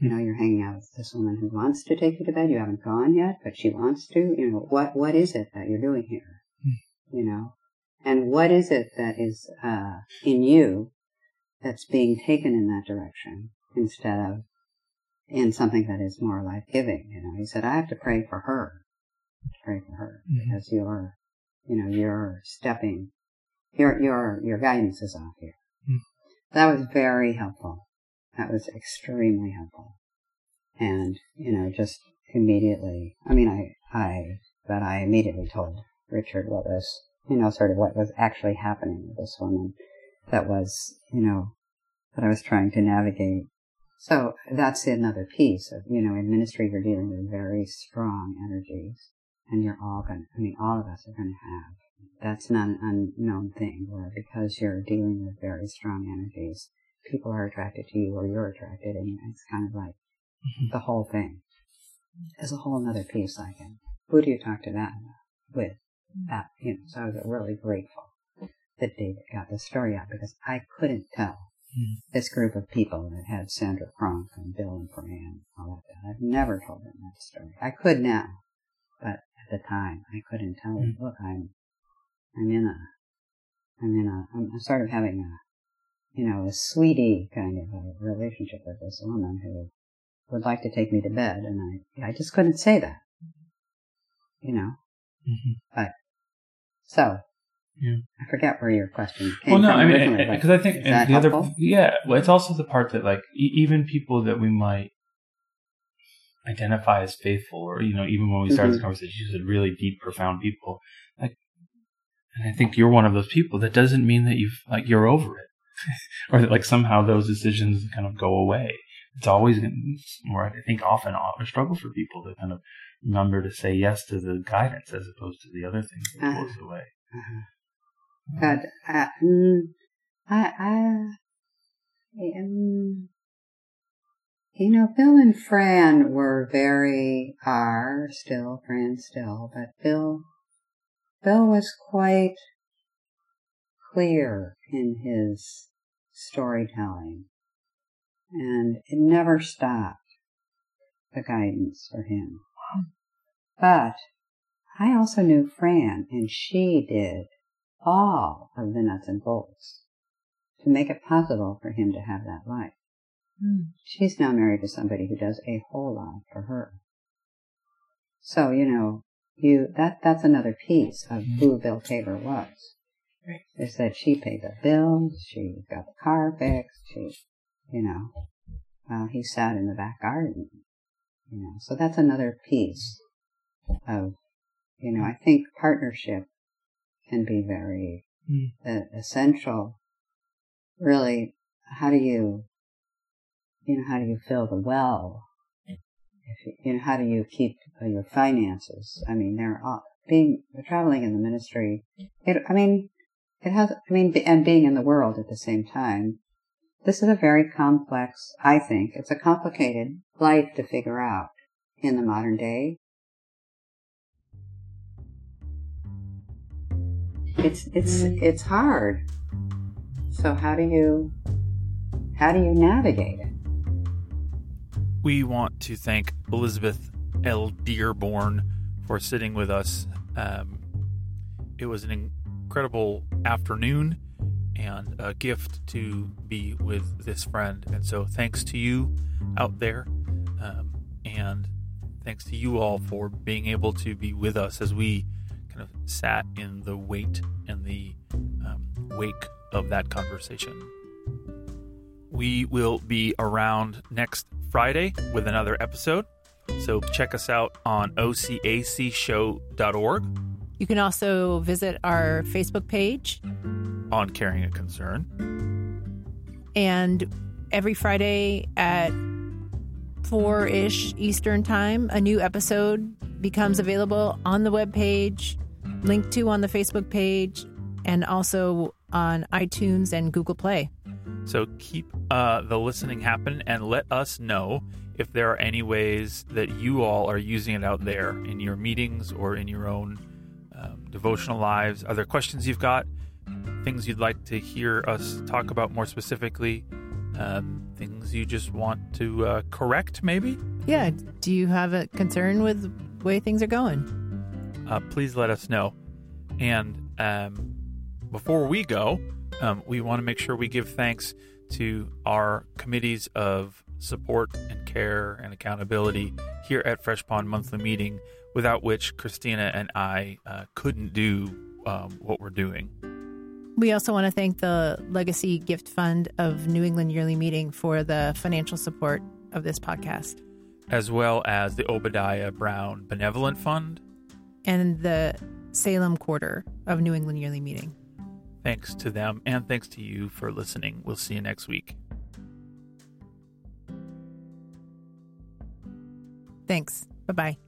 You know, you're hanging out with this woman who wants to take you to bed. You haven't gone yet, but she wants to. You know, what, what is it that you're doing here? You know, and what is it that is, uh, in you that's being taken in that direction instead of in something that is more life giving? You know, he said, I have to pray for her. Pray for her Mhm. because you're, you know, you're stepping, your, your, your guidance is off here. Mm. That was very helpful. That was extremely helpful. And, you know, just immediately, I mean, I, I, but I immediately told Richard what was, you know, sort of what was actually happening with this woman that was, you know, that I was trying to navigate. So that's another piece of, you know, in ministry you're dealing with very strong energies and you're all going to, I mean, all of us are going to have. That's not an unknown thing where because you're dealing with very strong energies, people are attracted to you or you're attracted and it's kind of like mm-hmm. the whole thing. There's a whole other piece like it. Who do you talk to that with? Mm-hmm. That, you know, so I was really grateful that David got the story out because I couldn't tell Mm. this group of people that had Sandra Cronk and Bill and Fran, all of that. I've never told them that story. I could now, but at the time I couldn't tell them. Look, I'm, I'm in a, I'm in a, I'm sort of having a, you know, a sweetie kind of a relationship with this woman who would like to take me to bed, and I, I just couldn't say that, you know. hmm So, Yeah. I forget where your question came Well, no, from I mean, originally, but because I think and the other, yeah, well, it's also the part that like e- even people that we might identify as faithful, or you know, even when we start this Mhm. conversation, you said really deep, profound people, like, and I think you're one of those people. That doesn't mean that you've like you're over it, or that like somehow those decisions kind of go away. It's always, or I think often a struggle for people to kind of remember to say yes to the guidance as opposed to the other things that Uh-huh. pulls away. Uh-huh. But uh, mm, I, I, um, you know, Bill and Fran were very are still Fran still, but Bill, Bill was quite clear in his storytelling, and it never stopped the guidance for him. But I also knew Fran, and she did all of the nuts and bolts to make it possible for him to have that life. Hmm. She's now married to somebody who does a whole lot for her. So, you know, you that that's another piece of hmm. who Bill Taber was. Right. Is that she paid the bills, she got the car fixed, she you know, uh, he sat in the back garden. You know, so that's another piece of you know, I think partnership can be very Mm. uh, essential. Really, how do you, you know, how do you fill the well? If you, you know, how do you keep uh, your finances? I mean, they're all, being traveling in the ministry. It, I mean, it has. I mean, and being in the world at the same time. This is a very complex. I think it's a complicated life to figure out in the modern day. It's it's it's hard. So how do you how do you navigate it? We want to thank Elizabeth L. Dearborn for sitting with us. Um, it was an incredible afternoon and a gift to be with this friend. And so, thanks to you out there. Um, and thanks to you all for being able to be with us as we kind of sat in the wait and the um, wake of that conversation. We will be around next Friday with another episode. So check us out on ocacshow.org You can also visit our Facebook page on Carrying a Concern. and every Friday at 4 ish Eastern Time, a new episode becomes available on the webpage, linked to on the Facebook page, and also on iTunes and Google Play. So keep uh, the listening happen and let us know if there are any ways that you all are using it out there in your meetings or in your own devotional lives. other questions you've got? Things you'd like to hear us talk about more specifically? Um, things you just want to uh, correct, maybe? Yeah. Do you have a concern with the way things are going? uh, please let us know. And um, before we go, um, we want to make sure we give thanks to our committees of support and care and accountability here at Fresh Pond Monthly Meeting, without which Kristina and I uh, couldn't do um, what we're doing. We also want to thank the Legacy Gift Fund of New England Yearly Meeting for the financial support of this podcast As well as the Obadiah Brown Benevolent Fund. and the Salem Quarter of New England Yearly Meeting. Thanks to them and thanks to you for listening. We'll see you next week. Thanks. Bye bye.